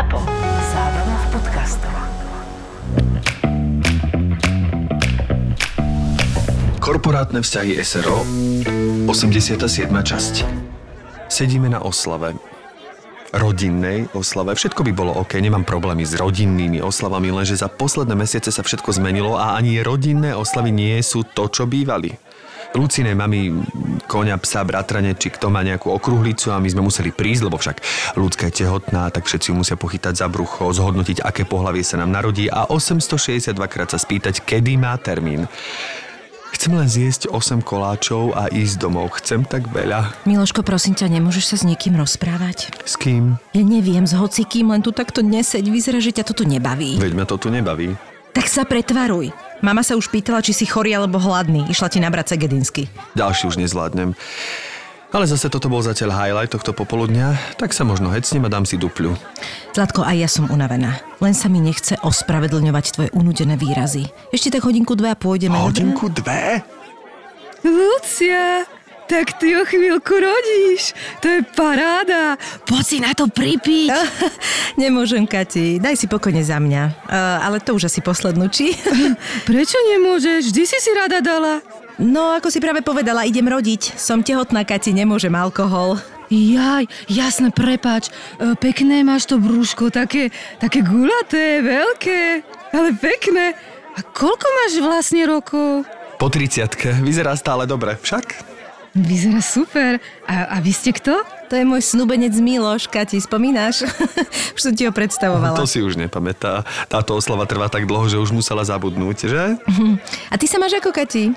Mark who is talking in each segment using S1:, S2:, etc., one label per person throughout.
S1: Zapo. Zábrná v podcastov.
S2: Korporátne vzťahy SRO 87. časť Sedíme na oslave rodinnej oslave. Všetko by bolo OK, nemám problémy s rodinnými oslavami, lenže za posledné mesiace sa všetko zmenilo a ani rodinné oslavy nie sú to, čo bývali. Lucinej mami koňa, psa, bratrane, či kto má nejakú okruhlicu a my sme museli prísť, lebo však ľudská je tehotná, tak všetci ju musia pochytať za brucho, zhodnotiť, aké pohlavie sa nám narodí a 862 krát sa spýtať, kedy má termín. Chcem len zjesť 8 koláčov a ísť domov. Chcem tak veľa.
S3: Miloško, prosím ťa, nemôžeš sa s niekým rozprávať?
S2: S kým?
S3: Ja neviem, s hocikým, len tu takto neseď, vyzerá, že ťa to tu nebaví.
S2: Veď ma to tu nebaví.
S3: Tak sa pretvaruj. Mama sa už pýtala, či si chorý alebo hladný. Išla ti nabrať Segedinsky.
S2: Ďalší už nezvládnem. Ale zase toto bol zatiaľ highlight tohto popoludňa, tak sa možno hecnem a dám si dupľu.
S3: Zlatko, aj ja som unavená. Len sa mi nechce ospravedlňovať tvoje unudené výrazy. Ešte tak hodinku dve a pôjdeme.
S2: Hodinku dve?
S3: Lucia, tak ty o chvíľku rodíš. To je paráda. Poď si na to pripiť. Nemôžem, Kati. Daj si pokojne za mňa. Uh, ale to už asi poslednú, či?
S4: Prečo nemôžeš? Vždy si si rada dala.
S3: No, ako si práve povedala, idem rodiť. Som tehotná, Kati, nemôžem alkohol.
S4: Jaj, jasne, prepáč. E, Pekné máš to brúško, také, také gulaté, veľké, ale pekné. A koľko máš vlastne rokov?
S2: Po 30 Vyzerá stále dobre, však?
S4: Vyzerá super. A, a vy ste kto?
S3: To je môj snúbenec Miloš, Kati, spomínaš? už som ti ho predstavovala.
S2: To si už nepamätá. Táto oslava trvá tak dlho, že už musela zabudnúť, že?
S3: A ty sa máš ako Kati?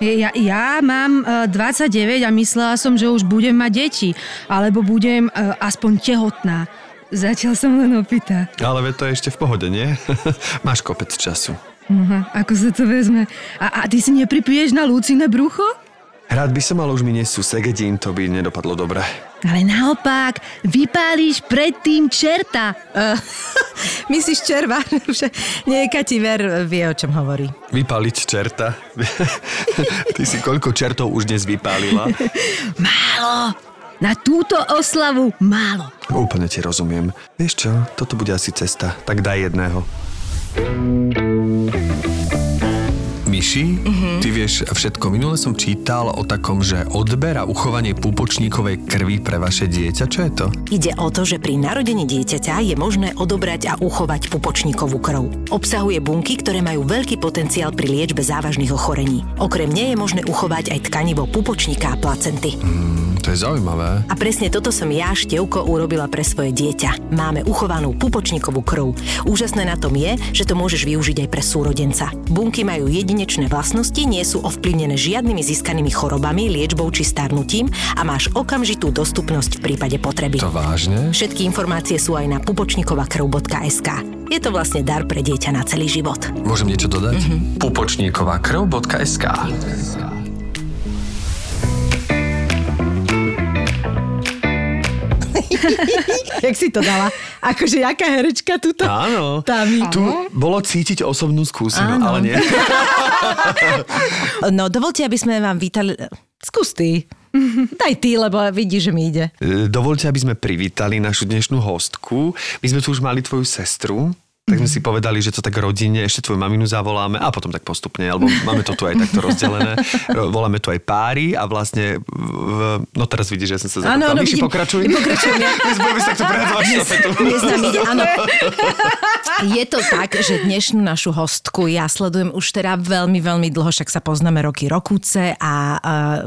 S4: Ja, ja mám e, 29 a myslela som, že už budem mať deti. Alebo budem e, aspoň tehotná. Zatiaľ som len opýta.
S2: Ale to je ešte v pohode, nie? Máš kopec času.
S4: Aha, ako sa to vezme? A, a ty si nepripiješ na Lucine brucho?
S2: Rád by som, ale už mi nesú segedín, to by nedopadlo dobre.
S4: Ale naopak, vypálíš predtým čerta.
S3: Uh, myslíš červa? Nie, Kati, ver, vie, o čom hovorí.
S2: Vypáliť čerta? Ty si koľko čertov už dnes vypálila?
S4: Málo. Na túto oslavu málo.
S2: Úplne ti rozumiem. Vieš čo, toto bude asi cesta. Tak daj jedného. Myši, uh-huh. ty vieš všetko. Minule som čítal o takom, že odber a uchovanie pupočníkovej krvi pre vaše dieťa. Čo je to?
S5: Ide o to, že pri narodení dieťaťa je možné odobrať a uchovať pupočníkovú krv. Obsahuje bunky, ktoré majú veľký potenciál pri liečbe závažných ochorení. Okrem nej je možné uchovať aj tkanivo pupočníka a placenty.
S2: Mm, to je zaujímavé.
S5: A presne toto som ja, Števko, urobila pre svoje dieťa. Máme uchovanú pupočníkovú krv. Úžasné na tom je, že to môžeš využiť aj pre súrodenca. Bunky majú jedinečné vlastnosti, nie sú ovplyvnené žiadnymi získanými chorobami, liečbou či starnutím a máš okamžitú dostupnosť v prípade potreby.
S2: To vážne?
S5: Všetky informácie sú aj na pupočníkovakrv.sk. Je to vlastne dar pre dieťa na celý život.
S2: Môžem niečo dodať? Mm-hmm. Pupočníková
S3: Jak si to dala? Akože jaká herečka tuto?
S2: Áno.
S3: Tá mi...
S2: Tu bolo cítiť osobnú skúsenosť, ale nie.
S3: No, dovolte, aby sme vám vítali... Skús ty. Daj ty, lebo vidíš, že mi ide.
S2: E, Dovolte, aby sme privítali našu dnešnú hostku. My sme tu už mali tvoju sestru, tak sme si povedali, že to tak rodine, ešte tvoju maminu zavoláme a potom tak postupne, alebo máme to tu aj takto rozdelené. Ro- Voláme tu aj páry a vlastne, v, no teraz vidíš, že ja som sa
S3: Áno,
S2: zapýtal.
S3: áno, vidím.
S2: pokračuj.
S3: Pokračujem ja.
S2: Budeme si takto prehadzovať
S3: áno. Je to tak, že dnešnú našu hostku ja sledujem už teda veľmi, veľmi dlho, však sa poznáme roky rokúce a uh,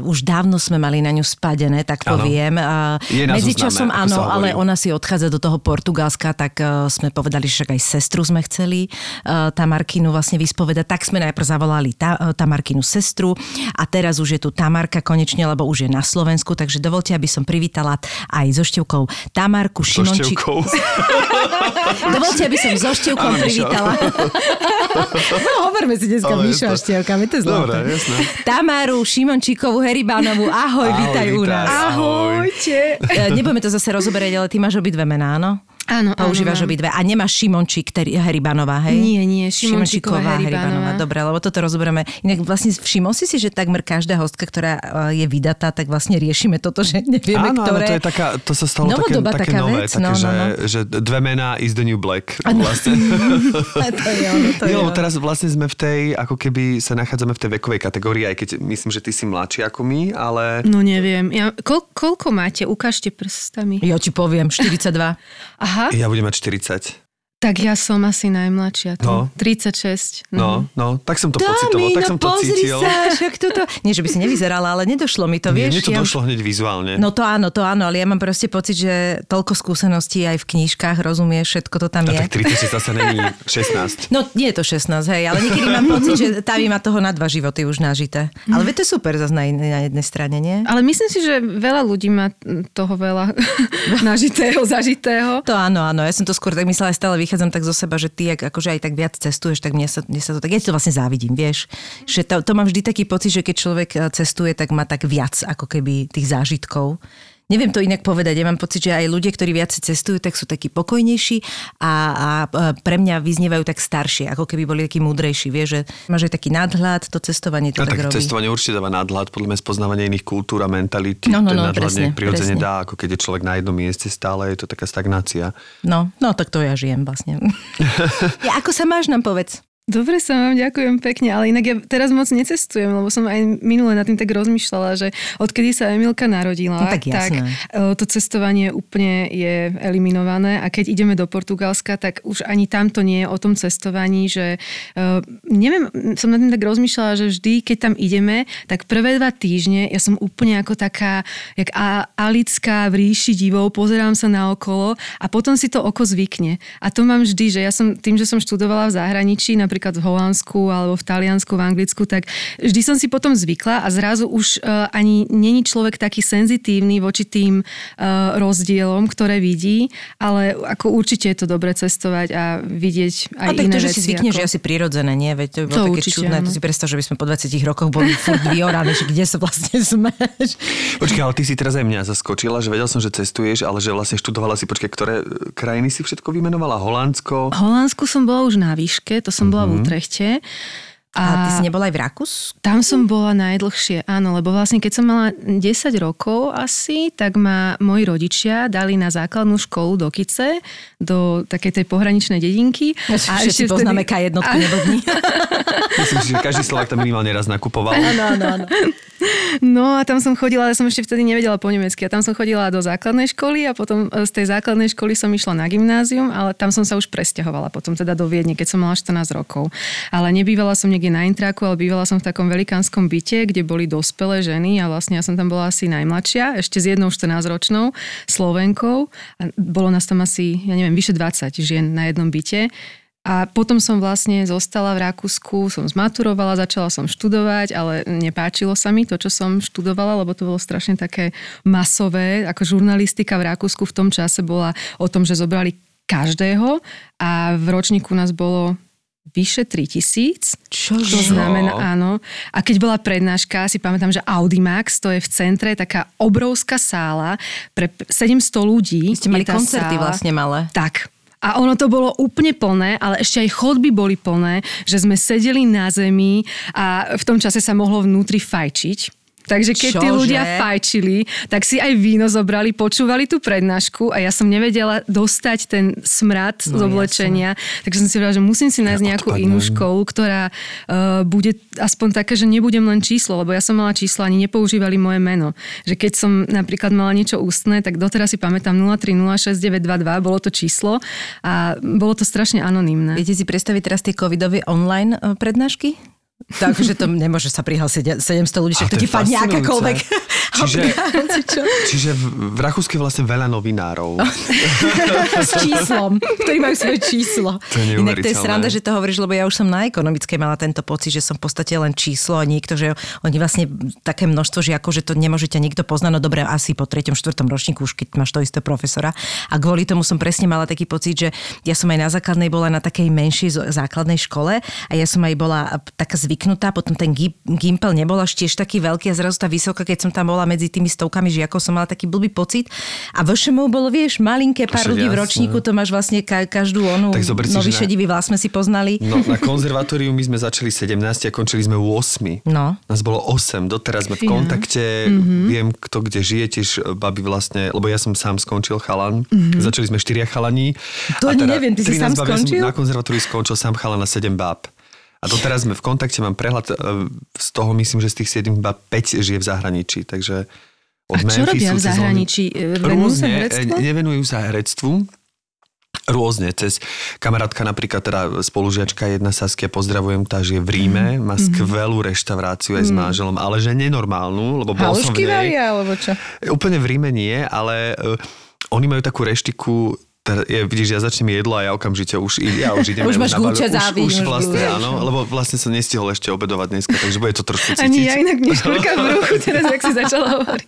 S3: už dávno sme mali na ňu spadené, tak poviem. Uh, Medzičasom áno,
S2: sa
S3: ale ona si odchádza do toho Portugalska, tak uh, sme povedali, že však aj sestru sme chceli uh, Tamarkinu vlastne vyspovedať. Tak sme najprv zavolali ta, uh, Tamarkinu sestru a teraz už je tu Tamarka konečne, lebo už je na Slovensku, takže dovolte, aby som privítala aj so Števkou Tamarku
S2: So
S3: Šimončík. Dovolte, aby som so Števkou privítala. no, hovorme si dneska Mišo a Števka, my to je zlaté.
S2: Dobre, jasné.
S3: Tamaru Šimončíkovú Heribánovú, ahoj,
S2: Ahoj,
S3: vítaj u
S2: vítaj.
S3: nás.
S2: Ahoj.
S3: E, Nebudeme to zase rozoberať, ale ty máš obidve mená, áno?
S4: Áno, áno,
S3: Používaš
S4: mám.
S3: obidve. A nemáš Šimončík Heribanová, hej?
S4: Nie, nie, Šimončíková Heribanová.
S3: Dobre, lebo toto rozoberieme. Inak vlastne všimol si si, že takmer každá hostka, ktorá eh, je vydatá, tak vlastne riešime toto, že nevieme,
S2: Áno, áno,
S3: ktoré...
S2: to je taká, to sa stalo také,
S3: Novodoba
S2: také
S3: taká
S2: nové,
S3: vec,
S2: také,
S3: no, no,
S2: že,
S3: no.
S2: že dve mená is the new black. Vlastne.
S3: to je ono, to je
S2: Nie, lebo teraz vlastne sme v tej, ako keby sa nachádzame v tej vekovej kategórii, aj keď myslím, že ty si mladší ako my, ale...
S4: No neviem. Ja, kol, koľko máte? Ukážte prstami.
S3: Ja ti poviem, 42.
S4: Aha,
S2: Ja budem mať 40.
S4: tak ja som asi najmladšia. Tu.
S2: No.
S4: 36.
S2: No, no, tak som to pocitoval, tak som to
S3: pozri
S2: cítil.
S3: sa, však toto... Nie, že by si nevyzerala, ale nedošlo mi to,
S2: Nie,
S3: vieš.
S2: mne to
S3: ja-
S2: došlo hneď vizuálne.
S3: No to áno, to áno, ale ja mám proste pocit, že toľko skúseností aj v knižkách, rozumieš, všetko to tam
S2: A
S3: je.
S2: tak 36 zase není 16.
S3: No nie je to 16, hej, ale niekedy mám pocit, že tá má toho na dva životy už nažité. Ale veď to je super zase na, na jednej strane, nie?
S4: Ale myslím si, že veľa ľudí má toho veľa nažitého, zažitého.
S3: To áno, áno, ja som to skôr tak myslela, aj stále vychádzam tak zo seba, že ty ak, akože aj tak viac cestuješ, tak mne sa, mne sa to tak, ja to vlastne závidím, vieš. Že to, to mám vždy taký pocit, že keď človek eh, cestuje, tak má tak viac ako keby tých zážitkov. Neviem to inak povedať, ja mám pocit, že aj ľudia, ktorí viac cestujú, tak sú takí pokojnejší a, a e, pre mňa vyznievajú tak staršie, ako keby boli takí múdrejší, vieš, že máš aj taký nadhľad, to cestovanie to
S2: A
S3: tak,
S2: tak
S3: robí.
S2: cestovanie určite dáva nadhľad, podľa mňa spoznávanie iných kultúr a mentality.
S3: No, no,
S2: ten
S3: no,
S2: nadhľad
S3: presne,
S2: prirodzene
S3: presne.
S2: dá, ako keď je človek na jednom mieste stále, je to taká stagnácia.
S3: No, no tak to ja žijem vlastne. ja, ako sa máš nám povedz?
S4: Dobre sa vám, ďakujem pekne, ale inak ja teraz moc necestujem, lebo som aj minule nad tým tak rozmýšľala, že odkedy sa Emilka narodila,
S3: No tak jasné.
S4: e, to cestovanie úplne je eliminované a keď ideme do Portugalska, tak už ani tam to nie je o tom cestovaní, že e, neviem, som nad tým tak rozmýšľala, že vždy, keď tam ideme, tak prvé dva týždne ja som úplne ako taká, jak a- Alická v ríši divov, pozerám sa na okolo a potom si to oko zvykne. A to mám vždy, že ja som tým, že som študovala v zahraničí, napríklad v Holandsku alebo v Taliansku, v Anglicku, tak vždy som si potom zvykla a zrazu už uh, ani není človek taký senzitívny voči tým uh, rozdielom, ktoré vidí, ale ako určite je to dobre cestovať a vidieť aj
S3: A tak
S4: iné
S3: to, že
S4: veci.
S3: si zvykneš,
S4: ako...
S3: je asi prirodzené, nie? Veď to by bolo
S4: To
S3: také
S4: určite,
S3: čudné. To si predstav, že by sme po 20 rokoch boli furt vyoraní, že kde sa vlastne sme.
S2: Počkaj, ale ty si teraz aj mňa zaskočila, že vedel som, že cestuješ, ale že vlastne študovala si, počkaj, ktoré krajiny si všetko vymenovala? Holandsko?
S4: Holandsku som bola už na výške, to som bola. V Utrechte.
S3: A ty si nebola aj v Rakúsku?
S4: Tam som bola najdlhšie, áno, lebo vlastne keď som mala 10 rokov asi, tak ma moji rodičia dali na základnú školu do Kice, do takej tej pohraničnej dedinky.
S3: A Všetci poznáme K1, neblbni.
S2: Myslím si, že každý Slovak tam minimálne raz nakupoval.
S3: Áno, áno, áno.
S4: No a tam som chodila, ale som ešte vtedy nevedela po nemecky. A tam som chodila do základnej školy a potom e, z tej základnej školy som išla na gymnázium, ale tam som sa už presťahovala potom teda do Viedne, keď som mala 14 rokov. Ale nebývala som niekde na intraku, ale bývala som v takom velikánskom byte, kde boli dospelé ženy a vlastne ja som tam bola asi najmladšia, ešte s jednou 14-ročnou Slovenkou. A bolo nás tam asi, ja neviem, vyše 20 žien na jednom byte. A potom som vlastne zostala v Rakúsku, som zmaturovala, začala som študovať, ale nepáčilo sa mi to, čo som študovala, lebo to bolo strašne také masové, ako žurnalistika v Rakúsku v tom čase bola o tom, že zobrali každého a v ročníku nás bolo vyše 3000.
S3: Čože?
S4: To znamená, áno. A keď bola prednáška, si pamätám, že Audimax, to je v centre taká obrovská sála pre 700 ľudí.
S3: Ste mali koncerty
S4: sála.
S3: vlastne malé.
S4: Tak. A ono to bolo úplne plné, ale ešte aj chodby boli plné, že sme sedeli na zemi a v tom čase sa mohlo vnútri fajčiť. Takže keď tí
S3: Čože?
S4: ľudia fajčili, tak si aj víno zobrali, počúvali tú prednášku a ja som nevedela dostať ten smrad z
S3: No,
S4: oblečenia. Takže som si povedala, že musím si nájsť
S2: Ja
S4: nejakú
S2: odpadnem.
S4: inú školu, ktorá uh, bude aspoň taká, že nebudem len číslo, lebo ja som mala číslo, ani nepoužívali moje meno. Že keď som napríklad mala niečo ústne, tak doteraz si pamätám 0306922, bolo to číslo a bolo to strašne anonymné.
S3: Viete si predstaviť teraz tie covidové online e, prednášky? Takže to nemôže sa prihlásiť 700 ľudí, však to
S2: to
S3: ti padne akákoľvek.
S2: Čiže-? Čiže v, v Rakúsku je vlastne veľa novinárov.
S3: s číslom, ktorí majú svoje číslo.
S2: To je
S3: Inak to je sranda, že to hovoríš, lebo ja už som na ekonomickej mala tento pocit, že som v podstate len číslo a niekto, že oni vlastne také množstvo žiakov, že to nemôžete nikto poznať, no dobre, asi po treťom, štvrtom ročníku, už keď máš to isté profesora. A kvôli tomu som presne mala taký pocit, že ja som aj na základnej bola na takej menšej základnej škole a ja som aj bola taká zvyknutá, potom ten gi- gimpel nebol až tiež taký veľký a zrazu tá vysoká, keď som tam bola medzi tými stovkami žiakov, som mala taký blbý pocit. A VŠMU bolo, vieš, malinké pár ľudí v ročníku, to máš vlastne ka- každú onu,
S2: Tak zober si,
S3: nový
S2: na-
S3: šedivý vlas sme si poznali.
S2: No, na konzervatóriu my sme začali 17 a končili sme 8.
S3: No.
S2: Nás bolo 8, doteraz sme v kontakte, mm-hmm. viem kto kde žije, tiež e, babi vlastne, lebo ja som sám skončil chalan, mm-hmm. začali sme 4 chalani.
S3: To ani neviem, ty si
S2: 13
S3: sám
S2: bab, ja
S3: skončil?
S2: Na konzervatóriu skončil sám chalan na 7 báb. A doteraz sme v kontakte, mám prehľad, e, z toho myslím, že z tých 7 báb 5 žije v zahraničí, takže od
S4: A čo robia
S2: Memphisu
S4: v
S2: cez
S4: zahraničí?
S2: Londýn-
S4: Venujú sa
S2: Rôzne,
S4: herectvu?
S2: e, nevenujú sa herectvu, Rôzne, cez kamarátka napríklad, teda spolužiačka jedna Saskia, pozdravujem, tá žije v Ríme, má skvelú reštauráciu aj s manželom, ale že nenormálnu, lebo bol som v
S4: Halušky
S2: nej.
S4: varia, alebo čo?
S2: Úplne v Ríme nie, ale uh, oni majú takú reštiku, je, vidíš, ja začnem jedlo a ja okamžite už, ja už idem.
S3: Už máš
S2: nabalujem.
S3: gúča
S2: už, už
S3: už
S2: vlastne,
S3: vieš,
S2: áno,
S3: no.
S2: lebo vlastne som nestihol ešte obedovať dneska, takže bude to trošku cítiť.
S4: Ani ja inak neškrka v bruchu teraz, jak si začala hovoriť.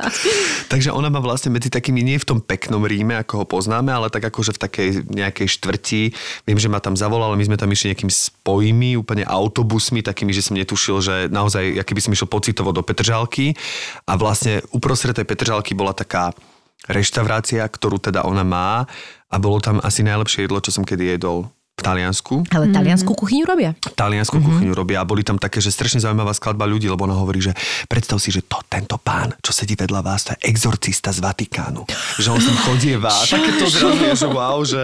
S2: Takže ona má vlastne medzi takými, nie v tom peknom Ríme, ako ho poznáme, ale tak akože v takej nejakej štvrti. Viem, že ma tam zavolala, my sme tam išli nejakými spojmi, úplne autobusmi, takými, že som netušil, že naozaj, aký by som išiel pocitovo do Petržalky. A vlastne uprostred tej Petržalky bola taká reštaurácia, ktorú teda ona má a bolo tam asi najlepšie jedlo, čo som kedy jedol Taliansku.
S3: Ale taliansku kuchyňu robia.
S2: Taliansku mm-hmm. kuchyňu robia a boli tam také, že strašne zaujímavá skladba ľudí, lebo ona hovorí, že predstav si, že to, tento pán, čo sedí vedľa vás, to je exorcista z Vatikánu. Že on sem chodieva a také to zrazu je, že wow, že,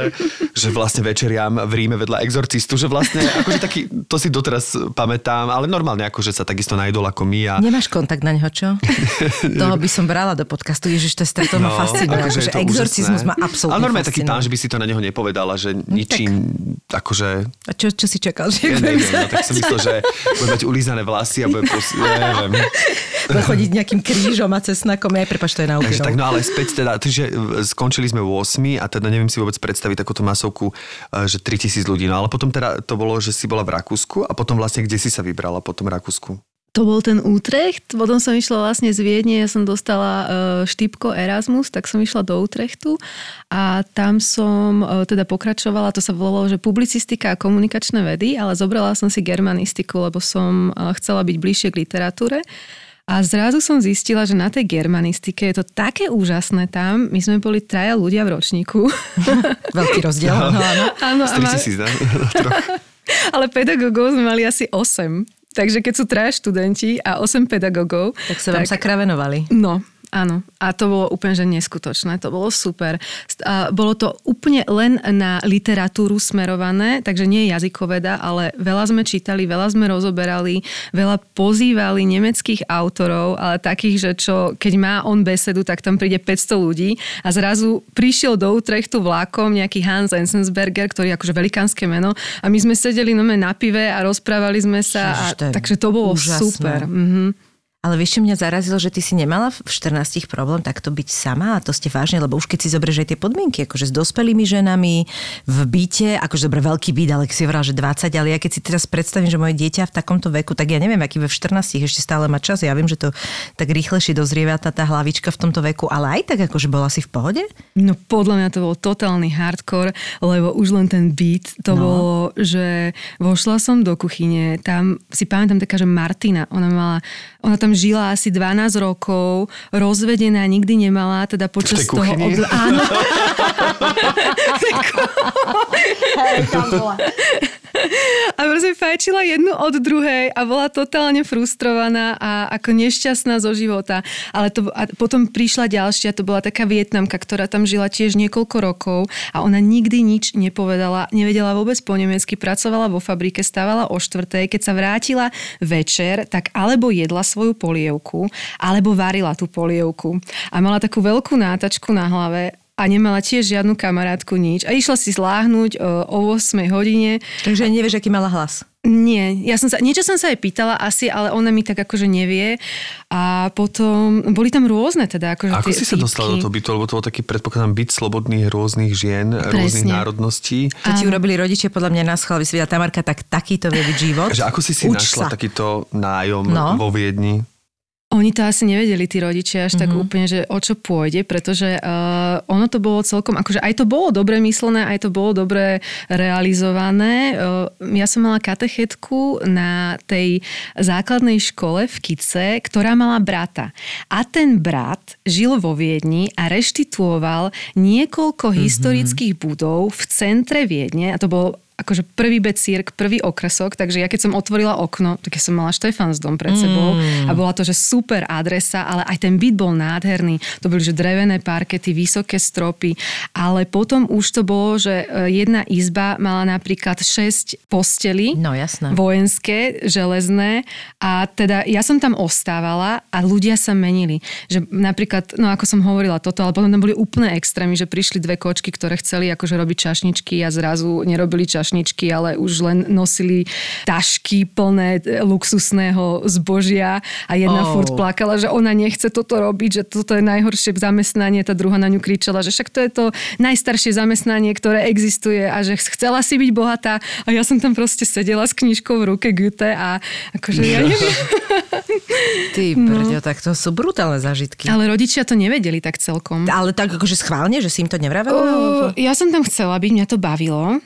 S2: že vlastne večeriam v Ríme vedľa exorcistu, že vlastne akože taký, to si doteraz pamätám, ale normálne akože sa takisto najdol ako my a
S3: Nemáš kontakt na neho, čo? Toho by som brala do podcastu. Ježiš, to je stretol ma fascinuje.
S2: akože
S3: Akože
S2: to
S3: exorcizmus
S2: úžasné.
S3: ma absolútne
S2: Ale normálne taký pán, že by si to na neho nepovedala, že ničím, akože
S3: A čo, čo si čakal? Že
S2: ja neviem, no, tak som myslel, že bude mať ulízané vlasy a bude pos... ja neviem.
S3: Bude chodiť nejakým krížom a cesnakom. Aj prepač, to je na
S2: Takže tak, no ale späť teda, takže skončili sme 8 a teda neviem si vôbec predstaviť takúto masovku, eh, že 3000 ľudí. No ale potom teda to bolo, že si bola v Rakúsku a potom vlastne kde si sa vybrala po tom Rakúsku?
S4: To bol ten Utrecht, potom som išla vlastne z Viedne, ja som dostala uh, štipko Erasmus, tak som išla do Utrechtu a tam som uh, teda pokračovala, to sa volalo, že publicistika a komunikačné vedy, ale zobrala som si germanistiku, lebo som uh, chcela byť bližšie k literatúre. A zrazu som zistila, že na tej germanistike je to také úžasné tam. My sme boli traja ľudia v ročníku.
S3: Veľký rozdiel. No, áno.
S4: Áno, a
S2: Z
S4: ma-
S2: 3000, ne? Troch.
S4: ale pedagógov sme mali asi 8. Takže keď sú traja študenti a 8 pedagógov,
S3: Tak sa vám sakra venovali.
S4: No, áno. A to bolo úplne, že neskutočné. To bolo super. A bolo to úplne len na literatúru smerované, takže nie jazykoveda, ale veľa sme čítali, veľa sme rozoberali, veľa pozývali nemeckých autorov, ale takých, že čo, keď má on besedu, tak tam príde 500 ľudí a zrazu prišiel do Utrechtu vlákom nejaký Hans Enzensberger, ktorý je akože velikánske meno a my sme sedeli na pive a rozprávali sme sa. A, takže to bolo
S3: úžasné.
S4: super. Mhm.
S3: Ale vieš, čo mňa zarazilo, že ty si nemala v 14 problém takto byť sama a to ste vážne, lebo už keď si zoberieš aj tie podmienky, akože s dospelými ženami, v byte, akože dobre veľký byt, ale si hovorila, že 20, ale ja keď si teraz predstavím, že moje dieťa v takomto veku, tak ja neviem, aký ve v 14 ešte stále má čas. Ja viem, že to tak rýchlejšie dozrieva tá, tá hlavička v tomto veku, ale aj tak akože bola si v pohode?
S4: No podľa mňa to bol totálny hardcore, lebo už len ten beat, to
S3: no.
S4: bolo, že vošla som do kuchyne, tam si pamätám taká, že Martina, ona mala, ona tam žila asi 12 rokov, rozvedená, nikdy nemala, teda počas
S2: tej
S4: toho...
S2: kuchyni?
S4: Obd- áno. A proste fajčila jednu od druhej a bola totálne frustrovaná a ako nešťastná zo života. Ale to, a potom prišla ďalšia, to bola taká Vietnamka, ktorá tam žila tiež niekoľko rokov a ona nikdy nič nepovedala, nevedela vôbec po nemecky, pracovala vo fabrike, stávala o štvrtej, keď sa vrátila večer, tak alebo jedla svoju polievku, alebo varila tú polievku. A mala takú veľkú nátačku na hlave a nemala tiež žiadnu kamarátku nič. A išla si zláhnuť o, o 8 hodine.
S3: Takže nevieš, aký mala hlas.
S4: Nie, ja som sa, niečo som sa jej pýtala asi, ale ona mi tak akože nevie. A potom, boli tam rôzne teda. Akože
S2: Ako
S4: tie
S2: si sa dostala do toho bytu? Lebo to bol taký, predpokladám, byt slobodných rôznych žien, rôznych
S4: Presne.
S2: národností.
S3: To ti urobili rodičia podľa mňa aby si vedela, Tamarka, tak takýto vie byť život.
S2: Že ako si si
S3: Uč
S2: našla
S3: sa.
S2: takýto nájom
S3: No.
S2: vo Viedni?
S4: Oni to asi nevedeli, tí rodičia, až mm-hmm. tak úplne, že o čo pôjde, pretože uh, ono to bolo celkom, akože aj to bolo dobre myslené, aj to bolo dobre realizované. Uh, ja som mala katechetku na tej základnej škole v Kice, ktorá mala brata. A ten brat žil vo Viedni a reštituoval niekoľko mm-hmm. historických budov v centre Viedne, a to bolo akože prvý becírk, prvý okresok, takže ja keď som otvorila okno, tak ja som mala Štefans dom pred sebou mm. a bola to, že super adresa, ale aj ten byt bol nádherný. To boli, že drevené parkety, vysoké stropy, ale potom už to bolo, že e, jedna izba mala napríklad 6 posteli.
S3: No jasné.
S4: Vojenské, železné a teda ja som tam ostávala a ľudia sa menili. Že napríklad, no ako som hovorila toto, ale potom tam boli úplné extrémy, že prišli dve kočky, ktoré chceli akože robiť čašničky a zrazu nerobili čašničky čašničky, ale už len nosili tašky plné luxusného zbožia a jedna oh. furt plakala, že ona nechce toto robiť, že toto je najhoršie zamestnanie. Tá druhá na ňu kričala, že však to je to najstaršie zamestnanie, ktoré existuje a že chcela si byť bohatá a ja som tam proste sedela s knižkou v ruke Goethe a akože ja neviem.
S3: Ty brďo, no. tak to sú brutálne zážitky.
S4: Ale rodičia to nevedeli tak celkom.
S3: Ale tak akože schválne, že si im to nevravela?
S4: Uh, ja som tam chcela byť, mňa to bavilo.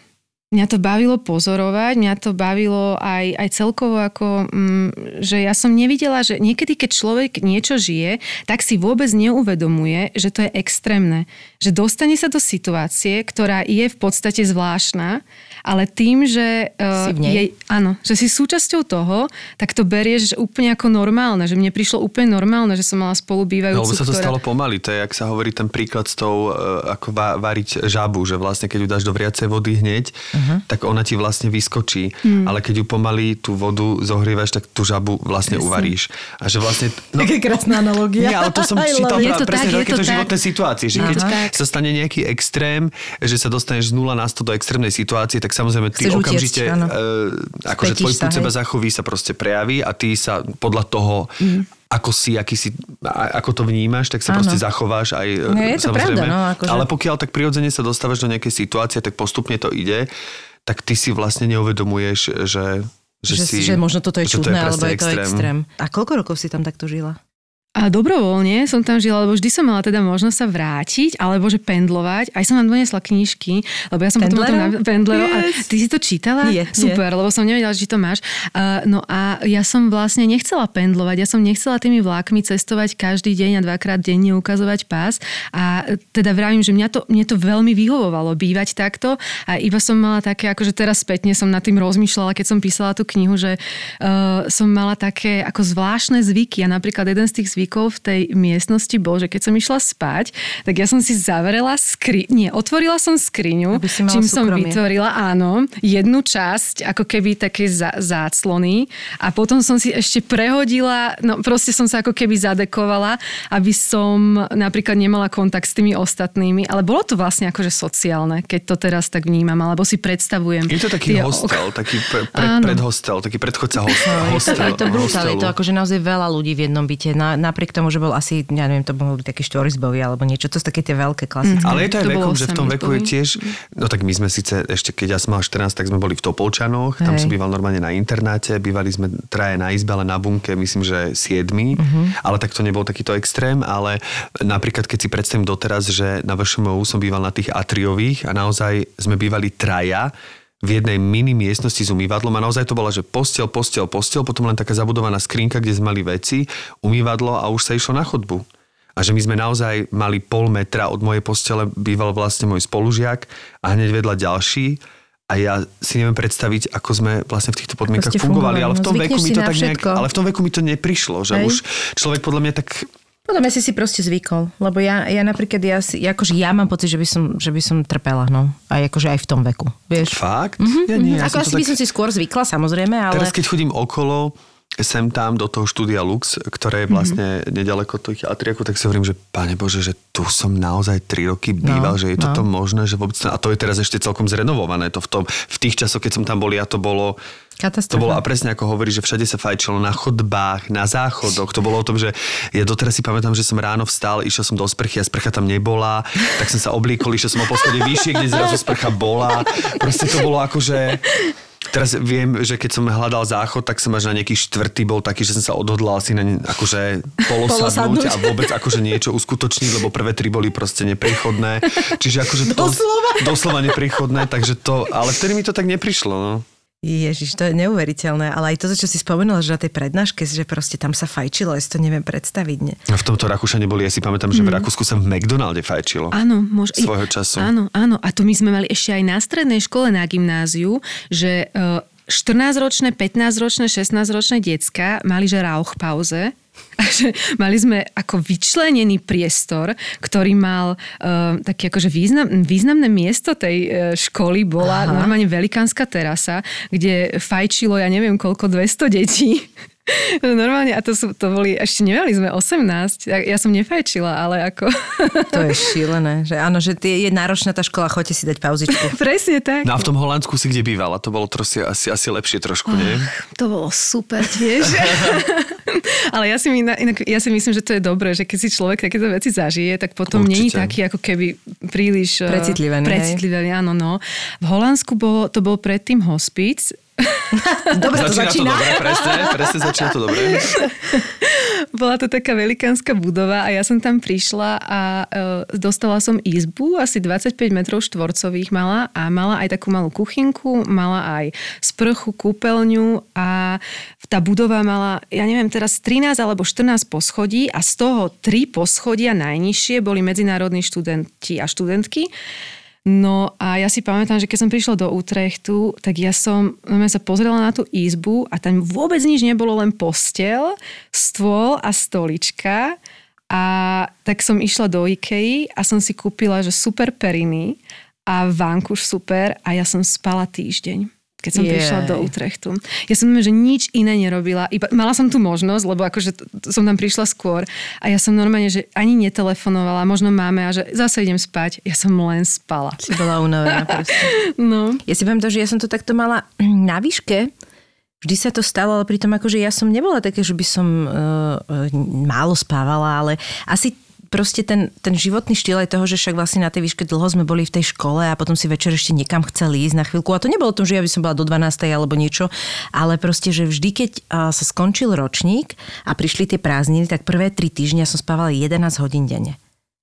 S4: Mňa to bavilo pozorovať, mňa to bavilo aj, aj celkovo ako, mm, že ja som nevidela, že niekedy, keď človek niečo žije, tak si vôbec neuvedomuje, že to je extrémne. Že dostane sa do situácie, ktorá je v podstate zvláštna, ale tým, že, uh, je, áno, že si súčasťou toho, tak to berieš úplne ako normálne, že mne prišlo úplne normálne, že som mala spolubývajúcu,
S2: No, lebo sa to
S4: ktorá...
S2: stalo pomaly, to je, jak sa hovorí ten príklad s tou, uh, ako va- variť žabu, že vlastne keď ju dáš do vriacej vody hneď, uh-huh. tak ona ti vlastne vyskočí. Hmm. Ale keď ju pomaly tú vodu zohrievaš, tak tú žabu vlastne Presne. uvaríš. A že vlastne...
S3: No, Také krásna analogia.
S2: Nie, ale to som čítal
S4: je to
S2: presne
S4: tak, je to
S2: životné
S4: tak.
S2: situácie, že keď
S4: Aha.
S2: sa stane nejaký extrém, že sa dostaneš z 0 na 100 do extrémnej situácie, tak samozrejme ty
S3: Chceš
S2: okamžite,
S3: utiecť,
S2: uh, akože tvoj púd seba zachoví sa proste prejaví a ty sa podľa toho
S3: Mhm.
S2: ako si, aký si, ako to vnímaš, tak sa
S3: Áno.
S2: proste zachováš aj
S3: No, je to
S2: samozrejme.
S3: pravda, no, akože-
S2: Ale pokiaľ tak prirodzene sa dostávaš do nejakej situácie, tak postupne to ide, tak ty si vlastne neuvedomuješ, že, že,
S3: Že,
S2: si,
S3: že možno toto je čudné, alebo
S2: presne
S3: je to extrém. A koľko rokov si tam takto žila?
S4: A dobrovoľne som tam žila, lebo vždy som mala teda možnosť sa vrátiť, alebo že pendlovať. Aj som tam donesla knižky, lebo ja som potom...
S3: Pendlerov?
S4: potom na- Pendlerov. A
S3: Yes.
S4: ty si to čítala?
S3: Nie.
S4: Super, lebo som nevedela, že to máš. Uh, no a ja som vlastne nechcela pendlovať, ja som nechcela tými vlákmi cestovať každý deň a dvakrát denne ukazovať pás. A teda vravím, že mňa to, mne to veľmi vyhovovalo bývať takto a iba som mala také, akože teraz spätne som nad tým rozmýšľala, keď som písala tú knihu, že uh, som mala také ako zvláštne zvyky a napríklad jeden z tých zvykov v tej miestnosti bol, že keď som išla spať, tak ja som si zavrela skri... Nie, otvorila som skriňu, čím som
S3: súkromie.
S4: vytvorila, áno, jednu časť, ako keby také zá, záclony a potom som si ešte prehodila, no proste som sa ako keby zadekovala, aby som napríklad nemala kontakt s tými ostatnými, ale bolo to vlastne akože sociálne, keď to teraz tak vnímam, alebo si predstavujem.
S2: Je to taký
S4: tie
S2: hostel, taký pre, pre, predhostel, taký predchodca hostel,
S3: No, je to, je to brutál, je to akože naozaj veľa ľudí v jednom byte. Na, napriek tomu, že bol asi, ja neviem, to byť taký štvorizbový alebo niečo. To sú také tie veľké klasické.
S2: Ale je to aj
S4: To
S2: vekom, že v tom veku je tiež... No tak my sme síce, ešte keď ja som mal 14, tak sme boli v Topolčanoch, tam
S3: Hej.
S2: som býval normálne na internáte, bývali sme traje na izbe, ale na bunke myslím, že siedmi,
S3: Mhm.
S2: ale tak to nebol takýto extrém, ale napríklad keď si predstavím doteraz, že na VŠMU som býval na tých atriových a naozaj sme bývali traja, v jednej mini miestnosti s umývadlom a naozaj to bola, že postel, postel, postel, potom len taká zabudovaná skrinka, kde sme mali veci, umývadlo a už sa išlo na chodbu. A že my sme naozaj mali pol metra od mojej postele, býval vlastne môj spolužiak a hneď vedľa ďalší. A ja si neviem predstaviť, ako sme vlastne v týchto podmienkach fungovali,
S3: fungovali,
S2: ale v
S3: no,
S2: tom veku
S3: zvykneš
S2: mi to tak nejak, ale v tom veku mi to neprišlo, že
S3: Hej.
S2: už človek podľa mňa tak
S3: Potom ja si si proste zvykol, lebo ja, ja napríklad, ja, si, akože ja mám pocit, že by som, že by som trpela, no. Aj akože aj v tom veku, vieš.
S2: fakt, ja nie, ja
S3: Ako asi by som si skôr zvykla, samozrejme, ale...
S2: Teraz keď chodím okolo, sem tam do toho štúdia Lux, ktoré je vlastne mm-hmm. nedaleko tých atriakov, tak si hovorím, že pane Bože, že tu som naozaj 3 roky býval,
S3: No,
S2: že je
S3: no.
S2: toto možné, že vôbec... A to je teraz ešte celkom zrenovované. To v, tom, v tých časoch, keď som tam bol, ja to bolo...
S3: Katastrofa.
S2: To bolo a presne ako hovorí, že všade sa fajčilo na chodbách, na záchodoch. To bolo o tom, že ja doteraz si pamätám, že som ráno vstal, išiel som do sprchy a sprcha tam nebola, tak som sa obliekol, išiel som o poschodie vyššie, kde zrazu sprcha bola. Proste to bolo ako, že Teraz viem, že keď som hľadal záchod, tak som až na nejaký štvrtý bol taký, že som sa odhodlal si na ne, akože polosadnúť a vôbec akože niečo uskutočniť, lebo prvé tri boli proste neprechodné. Čiže akože to...
S3: Doslova?
S2: Doslova neprechodné, takže to... Ale vtedy mi to tak neprišlo, no.
S3: Ježiš, to je neuveriteľné, ale aj to, čo si spomenula, že na tej prednáške, že proste tam sa fajčilo, ja si to neviem predstaviť. Ne?
S2: V tomto Rakúšane boli, ja si pamätám, že v Rakúsku sa v McDonalde fajčilo.
S4: Áno, môže...
S2: Svojho času.
S4: Áno, áno. A to my sme mali ešte aj na strednej škole na gymnáziu, že e, 14-ročné, 15-ročné, 16-ročné decka mali, že rauchpauze. A že mali sme ako vyčlenený priestor, ktorý mal uh, také akože význam, významné miesto tej uh, školy bola Aha. normálne velikánska terasa, kde fajčilo ja neviem koľko 200 detí. Normálne, a to, sú, to boli, ešte nemali sme 18, ja, ja som nefajčila, ale ako...
S3: To je šílené, že áno, že tie, je náročná tá škola, choďte si dať pauzičku.
S4: Presne tak.
S2: No a v tom Holandsku si kde bývala? To bolo trosi, asi, asi lepšie trošku, nie?
S4: To bolo super tiež. ale ja si, inak, ja si myslím, že to je dobré, že keď si človek takéto veci zažije, tak potom
S2: Určite.
S4: není taký ako keby príliš... eh,
S3: Precitlivený, hej?
S4: Precitlivený, áno, no. V Holandsku bolo, to bol predtým hospic,
S3: Dobre, to
S2: začína to
S3: začína.
S2: dobre, presne, presne začína to dobre.
S4: Bola to taká velikánska budova a ja som tam prišla a e, dostala som izbu, asi 25 metrov štvorcových mala a mala aj takú malú kuchynku, mala aj sprchu, kúpeľňu a tá budova mala, ja neviem teraz 13 alebo 14 poschodí a z toho 3 poschodia najnižšie boli medzinárodní študenti a študentky. No a ja si pamätám, že keď som prišla do Utrechtu, tak ja som no, sa pozrela na tú izbu a tam vôbec nič nebolo, len postel, stôl a stolička. A tak som išla do Ikei a som si kúpila, že super periny a vankuš super a ja som spala týždeň keď som
S3: Jej.
S4: prišla do Utrechtu. Ja som že nič iné nerobila. Iba, mala som tu možnosť, lebo akože t- t- som tam prišla skôr a ja som normálne, že ani netelefonovala, možno máme a že zase idem spať. Ja som len spala.
S3: Si bola unavená proste.
S4: No.
S3: Ja si pamätám, že ja som to takto mala na výške, Vždy sa to stalo, ale pritom akože ja som nebola také, že by som uh, málo spávala, ale asi proste ten, ten životný štýl aj toho, že však vlastne na tej výške dlho sme boli v tej škole a potom si večer ešte niekam chceli ísť na chvíľku. A to nebolo tom, že ja by som bola do 12. alebo niečo, ale proste, že vždy, keď sa skončil ročník a prišli tie prázdniny, tak prvé tri týždne ja som spávala 11 hodín denne.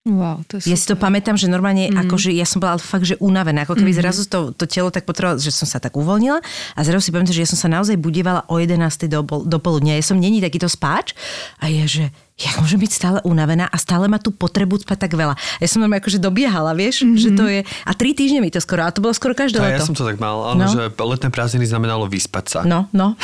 S4: Wow, to je
S3: Ja si to pamätám, že normálne, mm. akože ja som bola fakt, že unavená, ako keby mm. zrazu to, to telo tak potrebovalo, že som sa tak uvoľnila a zrazu si pamätám, že ja som sa naozaj budievala o 11. do, do poludnia. Ja som není takýto spáč a je, že ja môžem byť stále unavená a stále má tú potrebu spať tak veľa. Ja som normálne akože dobiehala, vieš, mm-hmm. že to je... A tri týždne mi to skoro, a to bolo skoro každé
S2: A ja
S3: leto.
S2: som to tak mal, áno,
S3: No.
S2: že letné prázdniny znamenalo vyspať sa.
S3: No, no.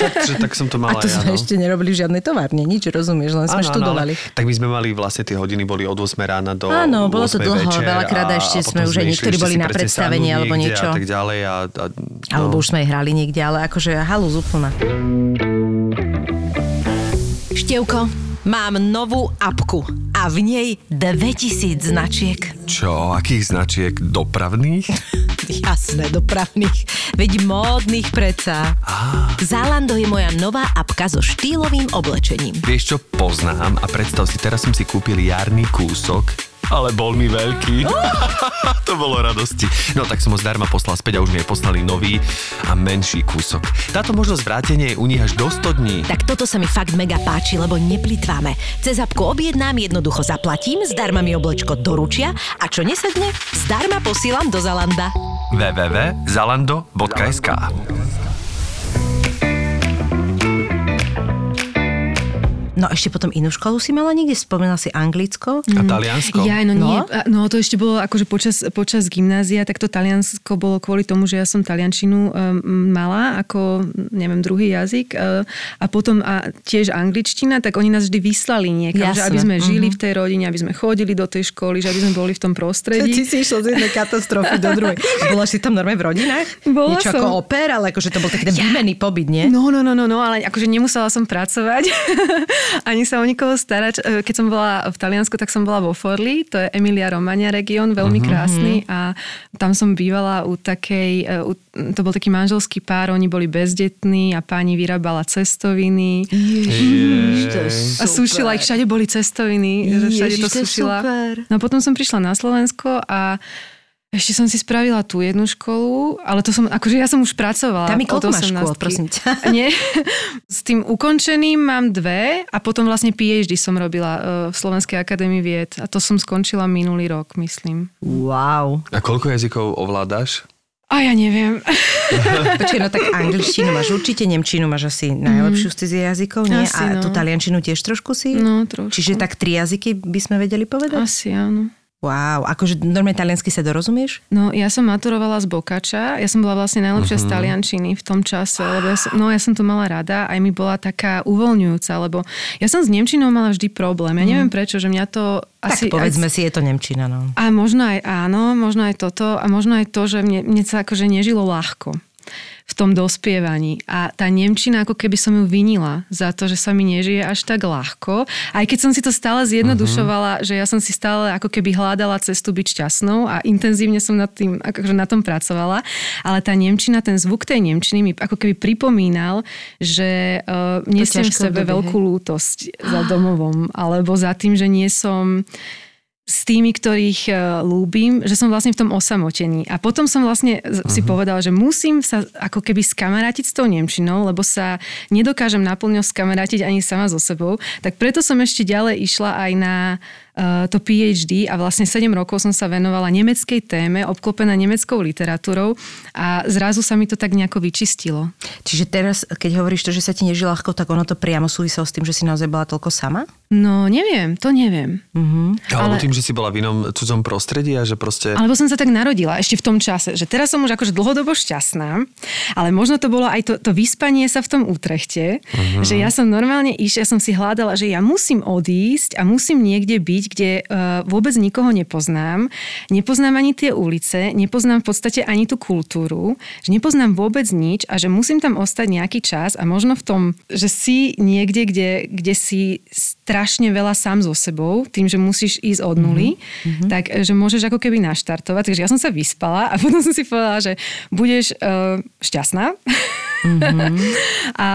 S2: Fakt, že tak som to mal
S3: A to
S2: ja,
S3: sme
S2: no.
S3: ešte nerobili v žiadnej továrne, nič, rozumieš, len sme
S2: Áno, áno,
S3: študovali.
S2: ale tak my sme mali vlastne tie hodiny boli od 8 rána do
S3: Áno, bolo to
S2: 8
S3: dlho,
S2: večer
S3: veľakrát
S2: a-
S3: ešte
S2: a
S3: sme už aj niektorí boli na predstavení alebo niečo.
S2: A tak ďalej. A, a, no.
S3: Alebo už sme hrali niekde, ale akože halus úplná. Števko, mám novú apku a v nej 2000 značiek.
S2: Čo, akých značiek dopravných?
S3: Jasné, dopravných. Veď módnych preca. Zalando je moja nová apka so štýlovým oblečením.
S2: Vieš čo, poznám a predstav si, teraz som si kúpil jarný kúsok, ale bol mi veľký. to bolo radosti. No tak som ho zdarma poslal späť a už mi aj poslali nový a menší kúsok. Táto možnosť vrátenia je u nich až do 100 dní.
S5: Tak toto sa mi fakt mega páči, lebo neplitváme. Cez apku objednám, jednoducho zaplatím, zdarma mi oblečko doručia a čo nesedne, zdarma posílam do Zalanda.
S2: www.zalando.sk
S3: No ešte potom inú školu si mala niekde? Spomínala si Anglicko?
S2: A Taliansko?
S4: Ja, no,
S3: No?
S4: nie. A- No to ešte bolo akože počas, počas gymnázia, tak to Taliansko bolo kvôli tomu, že ja som taliančinu um, mala ako, neviem, druhý jazyk uh, a potom a tiež angličtina, tak oni nás vždy vyslali niekam, že
S3: Jasné.
S4: aby sme žili v tej rodine, aby sme chodili do tej školy, že aby sme boli v tom prostredí.
S3: Ty si išla z jednej katastrofy do druhej. A bola si tam normálne v rodinách?
S4: Bola
S3: Niečo
S4: som.
S3: ako oper, ale akože to bol taký ten výmenný pobyt, nie?
S4: No, no, no, no, no, ale akože nemusela som pracovať, ani sa o nikoho starať. E, Keď som bola v Taliansku, tak som bola vo Forli, to je Emilia Romagna región, veľmi krásny. A tam som bývala u takej, e, u, to bol taký manželský pár, oni boli bezdetní a pani vyrábala cestoviny. A sušila ich, všade boli cestoviny, že všade
S3: Ježiš,
S4: to
S3: to
S4: sušila.
S3: super.
S4: No a potom som prišla na Slovensko a Ešte som si spravila tú jednu školu, ale to som, akože ja som už pracovala.
S3: Tam mi koľko máš
S4: 18.
S3: škôl, prosím ťa?
S4: Nie, s tým ukončeným mám dve a potom vlastne PhD som robila uh, v Slovenskej akadémii vied a to som skončila minulý rok, myslím.
S3: Wow.
S2: A koľko jazykov ovládaš?
S4: A ja neviem.
S3: Počkej, no tak angličtinu máš určite, nemčinu máš asi najlepšiu z cudzích jazykov, nie?
S4: Asi,
S3: a
S4: no.
S3: tú taliančinu tiež trošku si?
S4: No, trošku.
S3: Čiže tak tri jazyky by sme vedeli povedať?
S4: Asi áno.
S3: Wow, akože normálne taliansky sa dorozumieš?
S4: No, ja som maturovala z Bokača. Ja som bola vlastne najlepšia
S3: Mhm.
S4: z taliančiny v tom čase, lebo ja som, no, ja som to mala rada. Aj mi bola taká uvoľňujúca, lebo ja som s Nemčinou mala vždy problém. Ja neviem prečo, že mňa to asi...
S3: Mhm. tak povedzme
S4: aj,
S3: si, je to nemčina, no.
S4: A možno aj áno, možno aj toto a možno aj to, že mne, mne sa akože nežilo ľahko v tom dospievaní. A tá Nemčina, ako keby som ju vinila za to, že sa mi nežije až tak ľahko. Aj keď som si to stále zjednodušovala, uh-huh. že ja som si stále ako keby hľadala cestu byť šťastnou a intenzívne som nad tým, akože na tom pracovala. Ale tá Nemčina, ten zvuk tej Nemčiny mi ako keby pripomínal, že uh, nesiem v sebe veľkú
S3: hej?
S4: lútosť za domovom, alebo za tým, že nie som s tými, ktorých uh, lúbim, že som vlastne v tom osamotení. A potom som vlastne uh-huh. si povedala, že musím sa ako keby skamarátiť s tou Nemčinou, lebo sa nedokážem naplňo skamarátiť ani sama so sebou. Tak preto som ešte ďalej išla aj na to PhD a vlastne 7 rokov som sa venovala nemeckej téme, obklopená nemeckou literatúrou a zrazu sa mi to tak nejako vyčistilo.
S3: Čiže teraz, keď hovoríš to, že sa ti nežilo ľahko, tak ono to priamo súviselo s tým, že si naozaj bola toľko sama?
S4: No, neviem, to neviem.
S2: Alebo
S4: Ale-
S2: tým, že si bola v inom cudzom prostredí a že proste...
S4: Alebo som sa tak narodila ešte v tom čase, že teraz som už akože dlhodobo šťastná, ale možno to bolo aj to, to vyspanie sa v tom útrechte, uh-huh. že ja som normálne išla, ja som si hľadala, že ja musím odísť a musím niekde byť, kde uh, vôbec nikoho nepoznám, nepoznám ani tie ulice, nepoznám v podstate ani tú kultúru, že nepoznám vôbec nič a že musím tam ostať nejaký čas a možno v tom, že si niekde, kde, kde si strašne veľa sám so sebou, tým, že musíš ísť od nuly, mm-hmm. tak že môžeš ako keby naštartovať. Takže ja som sa vyspala a potom som si povedala, že budeš uh, šťastná. Mm-hmm. a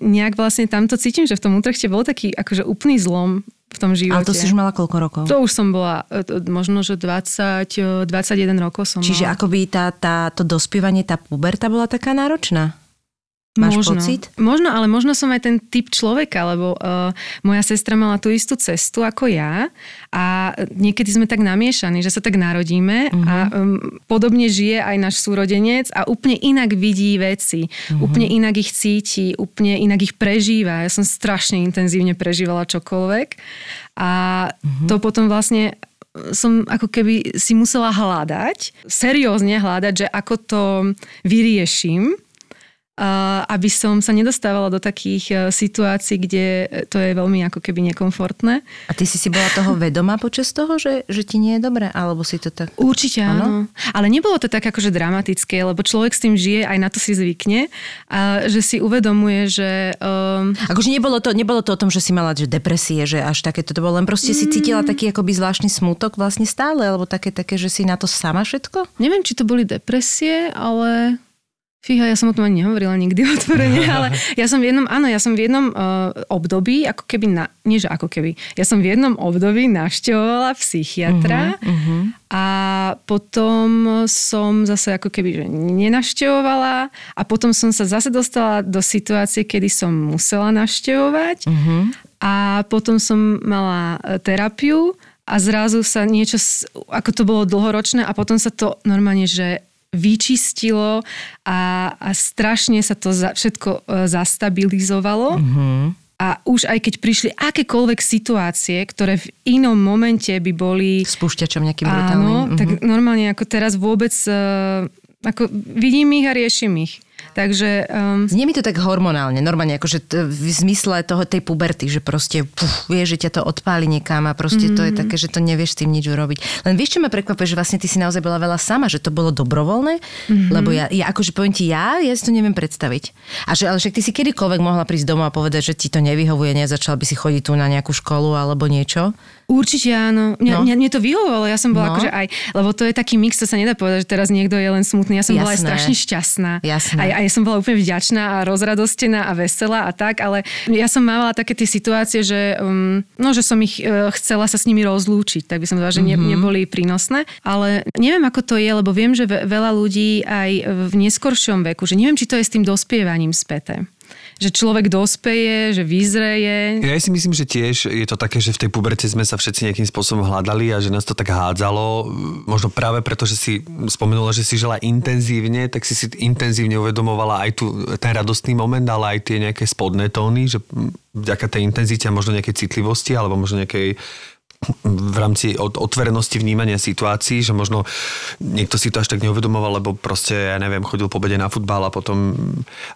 S4: nejak vlastne tamto cítim, že v tom útrechte bol taký akože úplný zlom v tom živote.
S3: Ale to si už mala koľko rokov?
S4: To už som bola, e, možno, že 20, e, 21 rokov som
S3: Čiže
S4: mala.
S3: akoby tá, tá, to dospievanie, tá puberta bola taká náročná? Máš
S4: možno,
S3: pocit?
S4: Možno, ale možno som aj ten typ človeka, lebo uh, moja sestra mala tú istú cestu ako ja a niekedy sme tak namiešaní, že sa tak narodíme uh-huh. a um, podobne žije aj náš súrodenec a úplne inak vidí veci, uh-huh. úplne inak ich cíti, úplne inak ich prežíva. Ja som strašne intenzívne prežívala čokoľvek a uh-huh. to potom vlastne som ako keby si musela hľadať, seriózne hľadať, že ako to vyrieším, aby som sa nedostávala do takých e, situácií, kde to je veľmi ako keby nekomfortné.
S3: A ty si si bola toho vedomá počas toho, že, že ti nie je dobre? Alebo si to tak...
S4: Určite áno. Ale nebolo to tak akože dramatické, lebo človek s tým žije, aj na to si zvykne. A že si uvedomuje, že... Um,
S3: Akože nebolo to, nebolo to o tom, že si mala že depresie, že až takéto to bolo, len proste si cítila taký akoby zvláštny smutok vlastne stále, alebo také, také, že si na to sama všetko?
S4: neviem, či to boli depresie, ale... Fíha, ja som o tom ani nehovorila nikdy otvorene, ale ja som v jednom, áno, ja som v jednom uh, období, ako keby, na, nie že ako keby, ja som v jednom období navštevovala psychiatra uh-huh, uh-huh. a potom som zase ako keby že nenavštevovala a potom som sa zase dostala do situácie, kedy som musela navštevovať uh-huh. a potom som mala e, terapiu a zrazu sa niečo, ako to bolo dlhoročné a potom sa to normálne, že vyčistilo a, a strašne sa to za, všetko e, zastabilizovalo. Mm-hmm. A už aj keď prišli akékoľvek situácie, ktoré v inom momente by boli...
S3: Spúšťačom nejakým brutálnym.
S4: Áno,
S3: Mhm.
S4: tak normálne ako teraz vôbec... e, Ako vidím ich a riešim ich. Takže um,
S3: Znie mi to tak hormonálne, normálne, akože t- v zmysle toho tej puberty, že proste puf, vieš, že ťa to odpáli niekam a proste mm-hmm. to je také, že to nevieš s tým nič urobiť. Len vieš, čo ma prekvapuje, že vlastne ty si naozaj bola veľa sama, že to bolo dobrovoľné, mm-hmm. lebo ja, ja akože poviem ti, ja, ja si to neviem predstaviť. A že, ale však ty si kedykoľvek mohla prísť domov a povedať, že ti to nevyhovuje, nezačala by si chodiť tu na nejakú školu alebo niečo.
S4: Určite áno. Mňa,
S3: No.
S4: mňa, mne to vyhovovalo, ja som bola
S3: No.
S4: akože aj, lebo to je taký mix, to sa nedá povedať, že teraz niekto je len smutný. Ja som bola aj
S3: Jasné.
S4: strašne šťastná.
S3: Jasné.
S4: A a ja som bola úplne vďačná a rozradostená a veselá a tak, ale ja som mávala také tie situácie, že, um, no, že som ich uh, chcela sa s nimi rozlúčiť, tak by som povedala, že ne,
S3: Mhm.
S4: neboli prínosné, ale neviem, ako to je, lebo viem, že ve- veľa ľudí aj v neskoršom veku, že neviem, či to je s tým dospievaním späté. Že človek dospeje, že vyzreje.
S2: Ja si myslím, že tiež je to také, že v tej puberte sme sa všetci nejakým spôsobom hľadali a že nás to tak hádzalo. Možno práve preto, že si spomenula, že si žila intenzívne, tak si si intenzívne uvedomovala aj tu, ten radostný moment, ale aj tie nejaké spodné tóny, že vďaka tej intenzite a možno nejakej citlivosti alebo možno nejakej v rámci od, otvorenosti vnímania situácií, že možno niekto si to až tak neuvedomoval, lebo proste, ja neviem, chodil po obede na futbal a potom,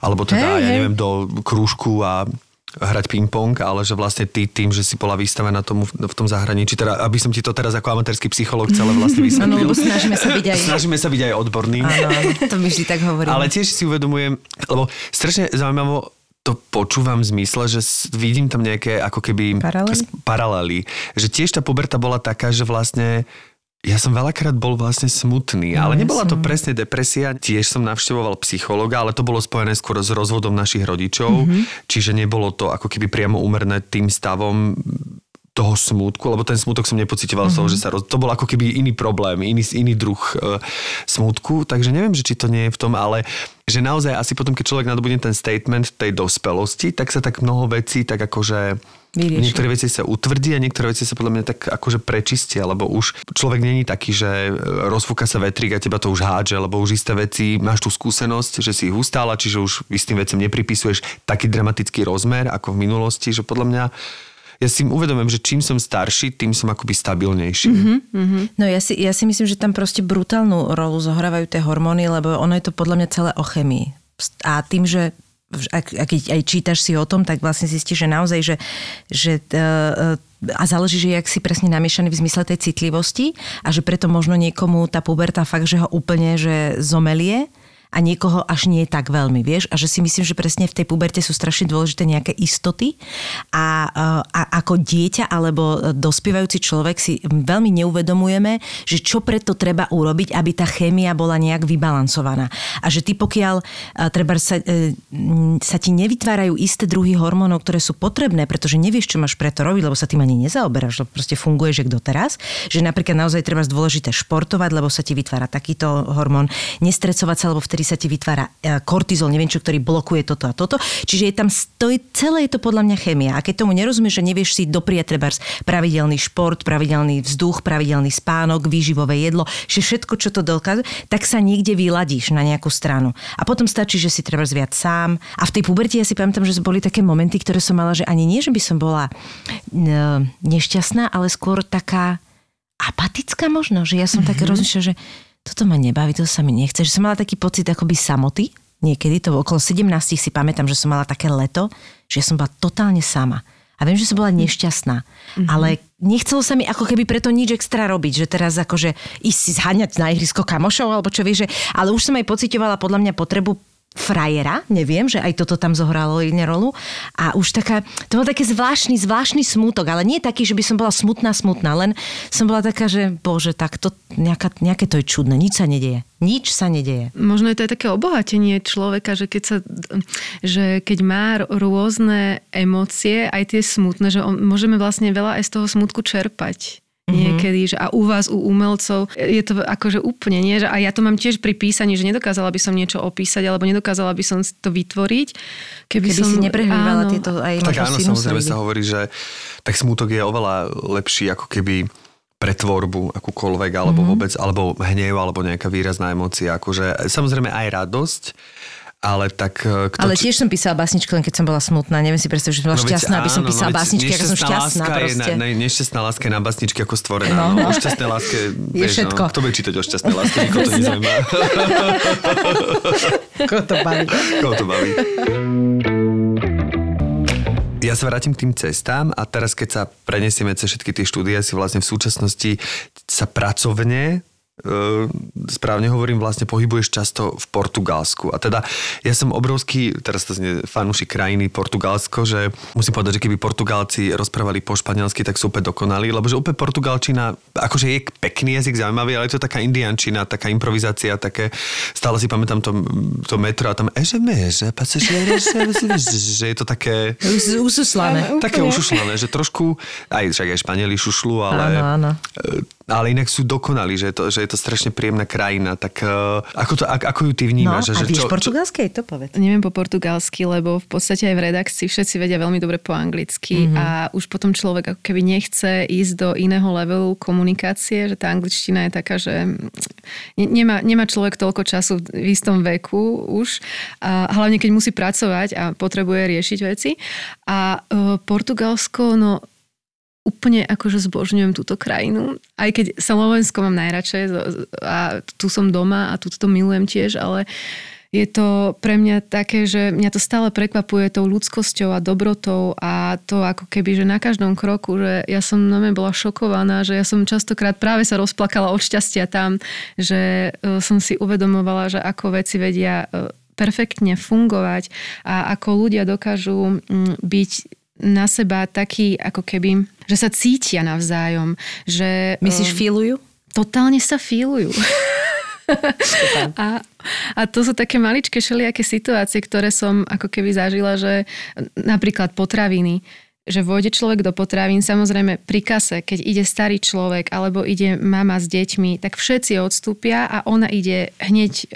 S2: alebo teda,
S3: Hej,
S2: ja neviem, do krúžku a hrať ping-pong, ale že vlastne ty tým, že si bola vystavená tomu v, v tom zahraničí, teda aby som ti to teraz ako amatérsky psychológ celé vlastne
S3: Áno,
S2: vysvetlil.
S3: lebo snažíme sa byť aj...
S2: Snažíme sa byť aj odborní.
S3: Áno, áno, to my vždy tak hovoríme.
S2: Ale tiež si uvedomujem, lebo strašne zaujímavo to počúvam v zmysle, že vidím tam nejaké ako keby
S3: Paralely?
S2: paralely. Že tiež tá puberta bola taká, že vlastne ja som veľakrát bol vlastne smutný,
S3: No,
S2: ale nebola to presne depresia. Tiež som navštevoval psychologa, ale to bolo spojené skôr s rozvodom našich rodičov,
S3: Mhm.
S2: čiže nebolo to ako keby priamo úmerné tým stavom toho smútku, lebo ten smútok som nepocitoval mm-hmm. že sa roz... To bol ako keby iný problém, iný, iný druh e, smútku, takže neviem, že či to nie je v tom, ale že naozaj asi potom, keď človek nadobudne ten statement tej dospelosti, tak sa tak mnoho vecí tak akože
S3: Vyrieši.
S2: Niektoré veci sa utvrdí a niektoré veci sa podľa mňa tak akože prečistia, lebo už človek není taký, že e, rozfúka sa vetrík a teba to už hádže, lebo už isté veci, máš tú skúsenosť, že si ich ustála, čiže už istým veciam nepripisuješ taký dramatický rozmer ako v minulosti, že podľa mňa ja si uvedomím, že čím som starší, tým som akoby stabilnejší. Mm-hmm.
S3: No ja si, ja si myslím, že tam proste brutálnu rolu zohrávajú tie hormóny, lebo ono je to podľa mňa celé o chemii. A tým, že ak, ak aj čítaš si o tom, tak vlastne zistíš, že naozaj, že, že uh, a záleží, že jak si presne namiešaný v zmysle tej citlivosti a že preto možno niekomu tá puberta fakt, že ho úplne že zomelie a niekoho až nie tak veľmi, vieš? A že si myslím, že presne v tej puberte sú strašne dôležité nejaké istoty a, a ako dieťa alebo dospievajúci človek si veľmi neuvedomujeme, že čo preto treba urobiť, aby tá chémia bola nejak vybalancovaná. A že ty pokiaľ a, treba sa, sa ti nevytvárajú isté druhy hormónov, ktoré sú potrebné, pretože nevieš, čo máš preto robiť, lebo sa tým ani nezaoberáš, lebo proste funguješ jak doteraz, že napríklad naozaj treba dôležité športovať, lebo sa ti vytvára takýto hormón, nestrecovať sa, lebo vtedy sa ti vytvára e, kortizol, neviem čo, ktorý blokuje toto a toto. Čiže je tam, to je, celé je to podľa mňa chémia. A keď tomu nerozumieš, že nevieš si dopriať trebárs pravidelný šport, pravidelný vzduch, pravidelný spánok, výživové jedlo, že všetko, čo to dokáže, tak sa niekde vyladíš na nejakú stranu. A potom stačí, že si treba viac sám. A v tej puberte ja si pamätám, že boli také momenty, ktoré som mala, že ani nie, že by som bola e, nešťastná, ale skôr taká apatická možno, že ja som mm-hmm. tak rozmýšľala, že toto ma nebaví, to sa mi nechce, že som mala taký pocit akoby samoty, niekedy, to okolo 17 si pamätám, že som mala také leto, že som bola totálne sama. A viem, že som bola nešťastná, mm-hmm. ale nechcelo sa mi ako keby preto nič extra robiť, že teraz akože ísť si zháňať na ihrisko kamošov, alebo čo vieš, že, ale už som aj pocitovala podľa mňa potrebu frajera, neviem, že aj toto tam zohralo jednu rolu. A už taká, to bol taký zvláštny, zvláštny smútok, ale nie taký, že by som bola smutná, smutná, len som bola taká, že bože, tak to, nejaká, nejaké to je čudné, nič sa nedeje. Nič sa nedeje.
S4: Možno je to aj také obohatenie človeka, že keď, sa, že keď má rôzne emócie, aj tie smutné, že on, môžeme vlastne veľa aj z toho smutku čerpať niekedy, že a u vás, u umelcov je to akože úplne, nie? Že a ja to mám tiež pri písaní, že nedokázala by som niečo opísať, alebo nedokázala by som to vytvoriť, keby,
S3: Keby
S4: som...
S3: si neprehľadala
S4: áno.
S3: tieto aj
S2: Tak áno, samozrejme sa hovorí, že tak smútok je oveľa lepší ako keby pre tvorbu akúkoľvek, alebo mm-hmm. vôbec, alebo hnev, alebo nejaká výrazná emócia. Akože, samozrejme aj radosť, ale tak... e, Kto,
S3: Ale tiež som písala básničky, len keď som bola smutná. Neviem si predstaviť, že som bola
S2: veď
S3: šťastná, aby som
S2: áno,
S3: písala
S2: veď
S3: básničky, ako som šťastná
S2: láska
S3: proste.
S2: Je na, nešťastná láska je na básničky ako stvorená.
S3: No,
S2: No,
S3: no.
S2: O šťastnej láske,
S3: Je
S2: vieš,
S3: všetko.
S2: No, kto bude čítať o šťastnej láske, nikoho to nezaujíma.
S3: Koho to baví.
S2: Koho to baví. Ja sa vrátim k tým cestám a teraz keď sa prenesieme cez všetky tie štúdie, si vlastne v súčasnosti sa pracovne správne hovorím, vlastne pohybuješ často v Portugalsku. A teda ja som obrovský, teraz to znie fanúšik krajiny Portugalsko, že musím povedať, že keby Portugálci rozprávali po španielsky, tak sú úplne dokonalí, lebo že úplne Portugalčina, akože je pekný jazyk, zaujímavý, ale je to taká indiančina, taká improvizácia, také, stále si pamätám to, to metro a tam, e, že me, že, že je to také...
S3: Ususlané.
S2: Také ušušlané, že trošku, aj však aj Španieli šušľú, ale,
S3: Áno, áno.
S2: Ale inak sú dokonalí, že je to, že je to strašne príjemná krajina. Tak uh, ako, to, ako, ako ju ty
S3: No,
S2: vnímaš?
S3: a
S2: že,
S3: vieš
S2: čo, čo,
S3: portugalské? To povedz.
S4: Neviem po portugalsky, lebo v podstate aj v redakcii všetci vedia veľmi dobre po anglicky mm-hmm. a už potom človek ako keby nechce ísť do iného levelu komunikácie, že tá angličtina je taká, že ne- nemá, nemá človek toľko času v istom veku už, a hlavne keď musí pracovať a potrebuje riešiť veci. A uh, Portugalsko, no úplne akože zbožňujem túto krajinu. Aj keď Slovensko mám najradšej a tu som doma a tu to milujem tiež, ale je to pre mňa také, že mňa to stále prekvapuje tou ľudskosťou a dobrotou a to ako keby, že na každom kroku, že ja som na bola šokovaná, že ja som častokrát práve sa rozplakala od šťastia tam, že e, som si uvedomovala, že ako veci vedia e, perfektne fungovať a ako ľudia dokážu byť na seba taký ako keby, že sa cítia navzájom. Že,
S3: Myslíš,
S4: um,
S3: filujú?
S4: totálne sa fílujú. a, a to sú také maličké všelijaké situácie, ktoré som ako keby zažila, že napríklad potraviny, že vôjde človek do potravín, samozrejme pri kase, keď ide starý človek alebo ide mama s deťmi, tak všetci odstúpia a ona ide hneď e,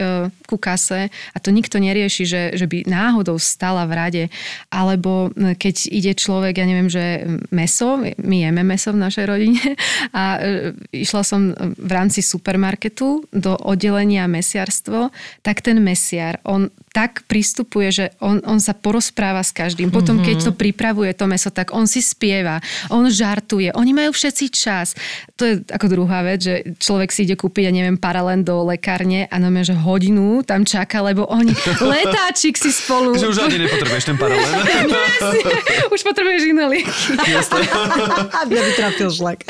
S4: ku kase a to nikto nerieši, že, že by náhodou stala v rade. Alebo e, keď ide človek, ja neviem, že meso, my jeme meso v našej rodine a e, išla som v rámci supermarketu do oddelenia mesiarstvo, tak ten mesiar, on tak pristupuje, že on, on sa porozpráva s každým. Potom, keď to pripravuje to meso, tak on si spieva, on žartuje, oni majú všetci čas. To je ako druhá vec, že človek si ide kúpiť, ja neviem, paralén do lekárne a no že hodinu tam čaká, lebo oni letáčik si spolu...
S2: že už ani nepotrebuješ ten paralel.
S4: Už potrebuješ iné lieky.
S3: Aby by trafil žlak.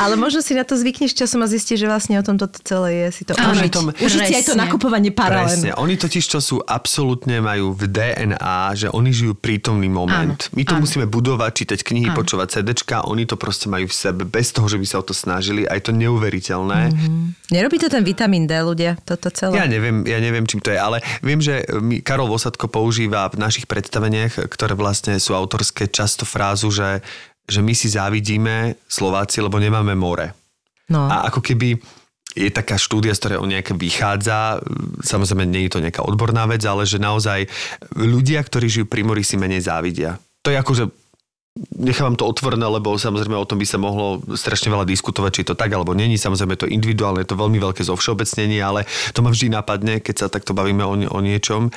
S3: Ale možno si na to zvykneš časom a zistíš, že vlastne o tom toto celé je. Si to
S4: Áno,
S3: užiť.
S2: tom-
S3: užiť si aj to nakupovanie paralén.
S2: Presne. Oni totiž čo sú absolútne majú v DNA, že oni žijú prítomný moment.
S4: Áno,
S2: My to
S4: áno.
S2: musíme budovať, čítať knihy,
S4: Áno.
S2: počúvať CDčka, oni to proste majú v sebe, bez toho, že by sa o to snažili. A je to neuveriteľné.
S3: Nerobí to ten vitamín D, ľudia, toto celé?
S2: Ja neviem, ja neviem, čím to je, ale viem, že Karol Vosadko používa v našich predstaveniach, ktoré vlastne sú autorské, často frázu, že, že my si závidíme Slováci, lebo nemáme more.
S3: No.
S2: A ako keby je taká štúdia, z ktorej on nejaké vychádza, samozrejme nie je to nejaká odborná vec, ale že naozaj ľudia, ktorí žijú pri mori, si menej závidia. To je akože nechávam to otvorené, lebo samozrejme o tom by sa mohlo strašne veľa diskutovať, či to tak alebo není. Samozrejme to individuálne, je to veľmi veľké zovšeobecnenie, ale to ma vždy napadne, keď sa takto bavíme o, o niečom.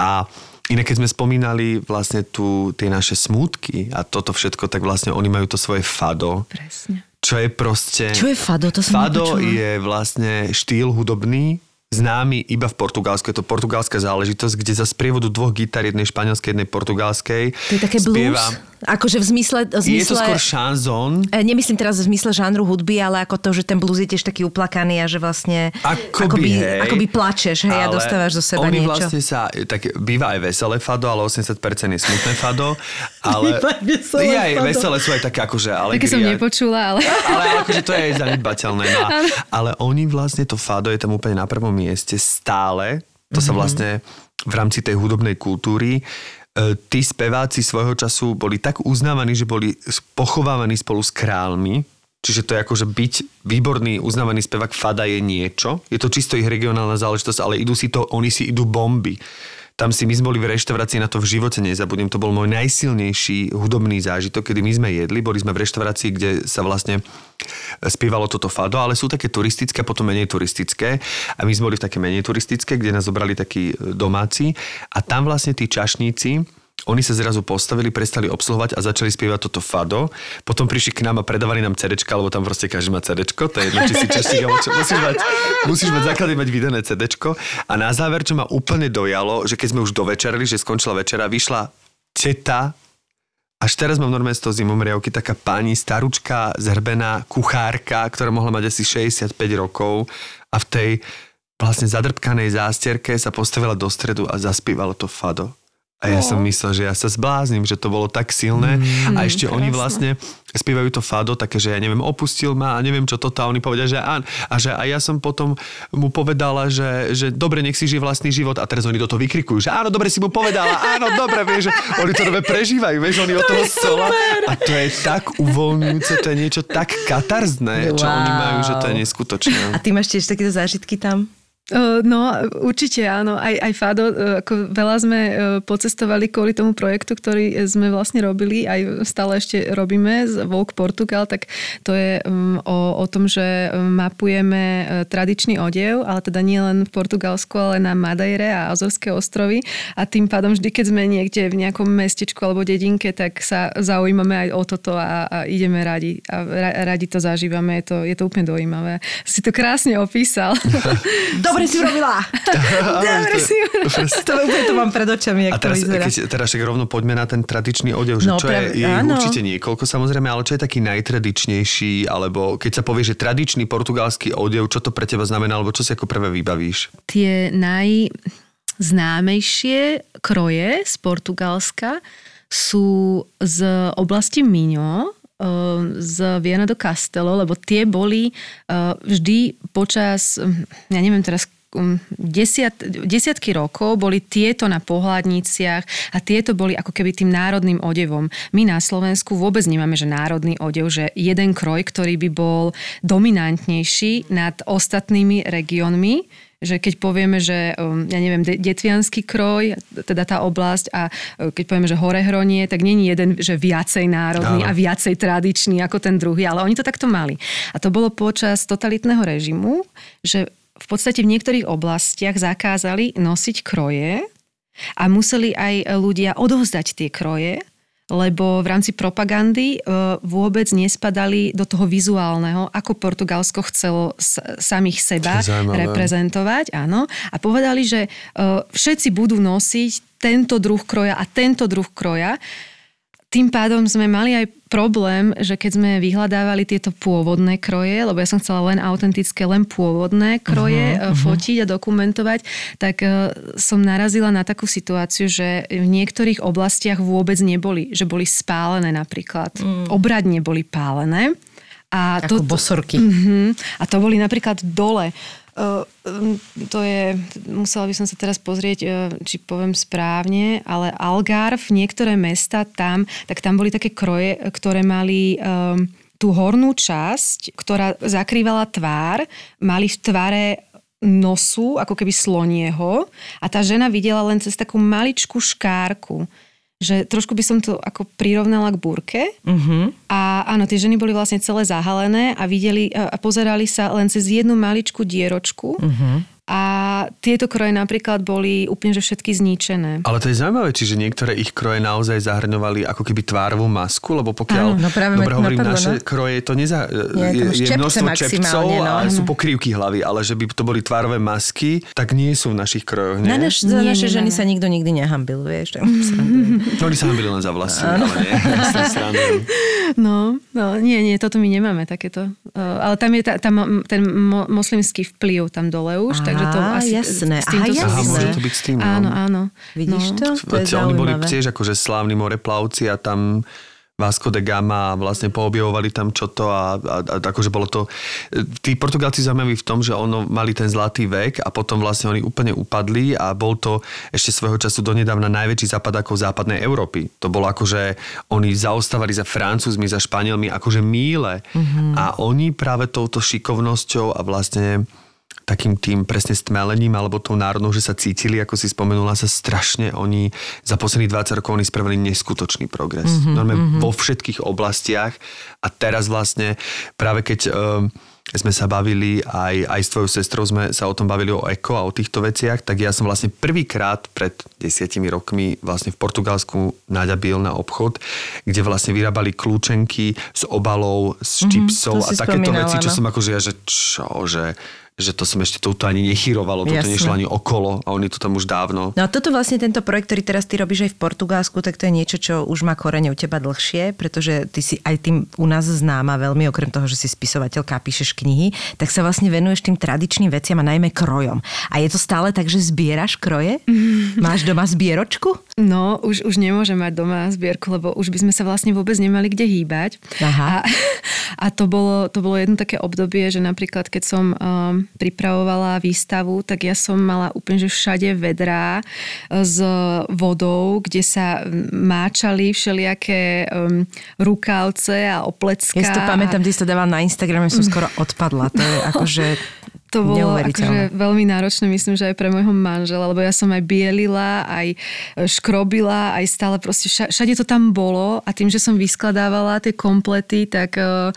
S2: A Inak keď sme spomínali vlastne tu tie naše smútky a toto všetko, tak vlastne oni majú to svoje fado,
S4: Presne.
S2: Čo je proste...
S3: Čo je fado? To som
S2: Fado
S3: nepočula.
S2: je vlastne štýl hudobný, známy iba v Portugalsku. Je to portugalská záležitosť, kde za sprievodu dvoch gitar, jednej španielskej, jednej portugalskej,
S3: To je také blues? Akože v zmysle... V
S2: Je to
S3: zmysle
S2: skôr šanzón.
S3: E, Nemyslím teraz v zmysle žánru hudby, ale ako to, že ten blues je tiež taký uplakaný a že vlastne
S2: Akoby, hej,
S3: akoby plačeš hej, a dostávaš zo seba
S2: oni
S3: niečo.
S2: vlastne sa, tak býva aj veselé fado, ale 80% je smutné fado. Ale,
S3: veselé
S2: je aj
S3: fado.
S2: veselé sú aj také akože
S4: Také
S2: alegria.
S4: som nepočula, ale...
S2: ale akože to je aj zanedbateľné. No, ale oni vlastne, to fado je tam úplne na prvom mieste stále. To sa vlastne v rámci tej hudobnej kultúry e, tí speváci svojho času boli tak uznávaní, že boli pochovávaní spolu s kráľmi. Čiže to je ako, že byť výborný, uznávaný spevák fada je niečo. Je to čisto ich regionálna záležitosť, ale idú si to, oni si idú bomby. Tam si my sme boli v reštaurácii, na to v živote nezabudnem. To bol môj najsilnejší hudobný zážitok, kedy my sme jedli. Boli sme v reštaurácii, kde sa vlastne spievalo toto fado, ale sú také turistické, potom menej turistické. A my sme boli v také menej turistické, kde nás zobrali takí domáci. A tam vlastne tí čašníci, oni sa zrazu postavili, prestali obsluhovať a začali spievať toto fado. Potom prišli k nám a predávali nám CDčka, lebo tam proste každý má CDčko. To je jedno, či si čašník, alebo čo. Musíš mať, musíš mať základy mať vydané CDčko. A na záver, čo ma úplne dojalo, že keď sme už dovečerali, že skončila večera, vyšla teta Až teraz mám normálne z toho zimomriavky taká pani, staručka, zhrbená kuchárka, ktorá mohla mať asi 65 rokov a v tej vlastne zadrbkanej zástierke sa postavila do stredu a zaspívala to fado. A ja som myslel, že ja sa zbláznim, že to bolo tak silné. Mm, a ešte krásne. oni vlastne spievajú to fado, také, že ja neviem, opustil ma a neviem čo toto. A oni povedia, že áno. A že a ja som potom mu povedala, že, že dobre, nech si žije vlastný život. A teraz oni do toho vykrikujú, že áno, dobre si mu povedala, áno, dobre, vieš, že oni to dobre prežívajú, vieš, oni od toho stola. A to je tak uvoľňujúce, to je niečo tak katarzné, wow. čo oni majú, že to je neskutočné.
S3: A ty máš tiež takéto zážitky tam?
S4: No, určite áno. Aj, aj Fado, e, ako veľa sme e, pocestovali kvôli tomu projektu, ktorý sme vlastne robili, aj stále ešte robíme z Volk Portugal, tak to je o, o tom, že mapujeme e, tradičný odev, ale teda nie len v Portugalsku, ale na Madeire a Azorské ostrovy a tým pádom vždy, keď sme niekde v nejakom mestečku alebo dedinke, tak sa zaujímame aj o toto a, a ideme radi a radi to zažívame. Je to, je to úplne dojímavé. Si to krásne opísal.
S3: Dobre Dobre si urobila. Dobre si urobila. To úplne to mám pred očami, jak
S2: a teraz,
S3: to vyzerá.
S2: Keď, teraz však rovno poďme na ten tradičný odev, že
S3: no,
S2: čo
S3: práve,
S2: je, je určite niekoľko samozrejme, ale čo je taký najtradičnejší, alebo keď sa povie, že tradičný portugalský odev, čo to pre teba znamená, alebo čo si ako prvé vybavíš?
S4: Tie najznámejšie kroje z Portugalska sú z oblasti Minho, z Viana do Castelo, lebo tie boli vždy počas, ja neviem teraz, desiat, desiatky rokov boli tieto na pohľadniciach a tieto boli ako keby tým národným odevom. My na Slovensku vôbec nemáme, že národný odev, že jeden kroj, ktorý by bol dominantnejší nad ostatnými regiónmi, že keď povieme, že um, ja neviem, detvianský kroj, teda tá oblasť a uh, keď povieme, že Horehronie, tak není jeden, že viacej národný a viacej tradičný ako ten druhý, ale oni to takto mali. A to bolo počas totalitného režimu, že v podstate v niektorých oblastiach zakázali nosiť kroje a museli aj ľudia odovzdať tie kroje lebo v rámci propagandy e, vôbec nespadali do toho vizuálneho, ako Portugalsko chcelo samých seba reprezentovať. Áno. A povedali, že e, všetci budú nosiť tento druh kroja a tento druh kroja. Tým pádom sme mali aj problém, že keď sme vyhľadávali tieto pôvodné kroje, lebo ja som chcela len autentické, len pôvodné kroje uh-huh, uh-huh. fotiť a dokumentovať, tak uh, som narazila na takú situáciu, že v niektorých oblastiach vôbec neboli, že boli spálené napríklad. Mm. Obradne boli pálené.
S3: A Ako to, bosorky.
S4: Uh-huh, a to boli napríklad dole to je, musela by som sa teraz pozrieť, či poviem správne, ale Algarve, niektoré mesta tam, tak tam boli také kroje, ktoré mali um, tú hornú časť, ktorá zakrývala tvár, mali v tvare nosu, ako keby slonieho a tá žena videla len cez takú maličkú škárku že trošku by som to ako prirovnala k burke. Uh-huh. A áno, tie ženy boli vlastne celé zahalené a videli a pozerali sa len cez jednu maličkú dieročku. Uh-huh. A tieto kroje napríklad boli úplne že všetky zničené.
S2: Ale to je zaujímavé, čiže niektoré ich kroje naozaj zahrňovali ako keby tvárovú masku, lebo pokiaľ,
S3: Áno, no práve
S2: dobre hovorím,
S3: napadlo,
S2: naše
S3: no?
S2: kroje, to neza, je, je, je množstvo čepcov no. a sú pokrývky hlavy, ale že by to boli tvárové masky, tak nie sú v našich krojoch, nie?
S3: Na naš, za nie, naše nie, ženy nie. sa nikto nikdy nehambil, vieš.
S2: no, oni sa hambili len za vlasy, ale nie.
S4: no, no, nie, nie, toto my nemáme takéto. Uh, ale tam je ta, tam, ten mo, moslimský vplyv tam dole už,
S3: Aha.
S4: takže Takže to asi
S3: jasné.
S4: s týmto
S3: Aha,
S2: môže to byť s tým. No.
S4: Áno, áno.
S3: Vidíš no. to? to je
S2: Oni boli tiež akože slávni moreplavci a tam Vasco de Gama a vlastne poobjavovali tam čo to a, a, a akože bolo to... Tí Portugálci zaujímaví v tom, že ono mali ten zlatý vek a potom vlastne oni úplne upadli a bol to ešte svojho času donedávna najväčší západ ako západnej Európy. To bolo akože oni zaostávali za Francúzmi, za Španielmi akože míle mm-hmm. a oni práve touto šikovnosťou a vlastne takým tým presne stmelením alebo tou národnou, že sa cítili, ako si spomenula, sa strašne oni za posledných 20 rokov oni spravili neskutočný progres. Mm-hmm, Normálne mm-hmm. vo všetkých oblastiach a teraz vlastne práve keď um, sme sa bavili, aj, aj s tvojou sestrou sme sa o tom bavili o eko a o týchto veciach, tak ja som vlastne prvýkrát pred desiatimi rokmi vlastne v Portugalsku naďabil na obchod, kde vlastne vyrábali kľúčenky s obalou, s mm-hmm, čipsov a takéto veci, čo som akože ja, že čo, že že to som ešte, to to ani nechyrovalo, toto
S3: Jasné.
S2: nešlo ani okolo a oni to tam už dávno.
S3: No a toto vlastne tento projekt, ktorý teraz ty robíš aj v Portugalsku, tak to je niečo, čo už má korene u teba dlhšie, pretože ty si aj tým u nás známa veľmi, okrem toho, že si spisovateľka a píšeš knihy, tak sa vlastne venuješ tým tradičným veciam a najmä krojom. A je to stále tak, že zbieraš kroje? Máš doma zbieročku?
S4: No, už, už nemôžem mať doma zbierku, lebo už by sme sa vlastne vôbec nemali kde hýbať.
S3: Aha.
S4: A, a to, bolo, to bolo jedno také obdobie, že napríklad keď som um, pripravovala výstavu, tak ja som mala úplne že všade vedrá s vodou, kde sa máčali všelijaké um, rukavce a oplecká.
S3: Ja si to pamätám, ty si to dával na Instagrame, som skoro odpadla. To je akože
S4: To bolo akože veľmi náročné, myslím, že aj pre môjho manžela, lebo ja som aj bielila, aj škrobila, aj stále proste vša- všade to tam bolo a tým, že som vyskladávala tie komplety, tak eh,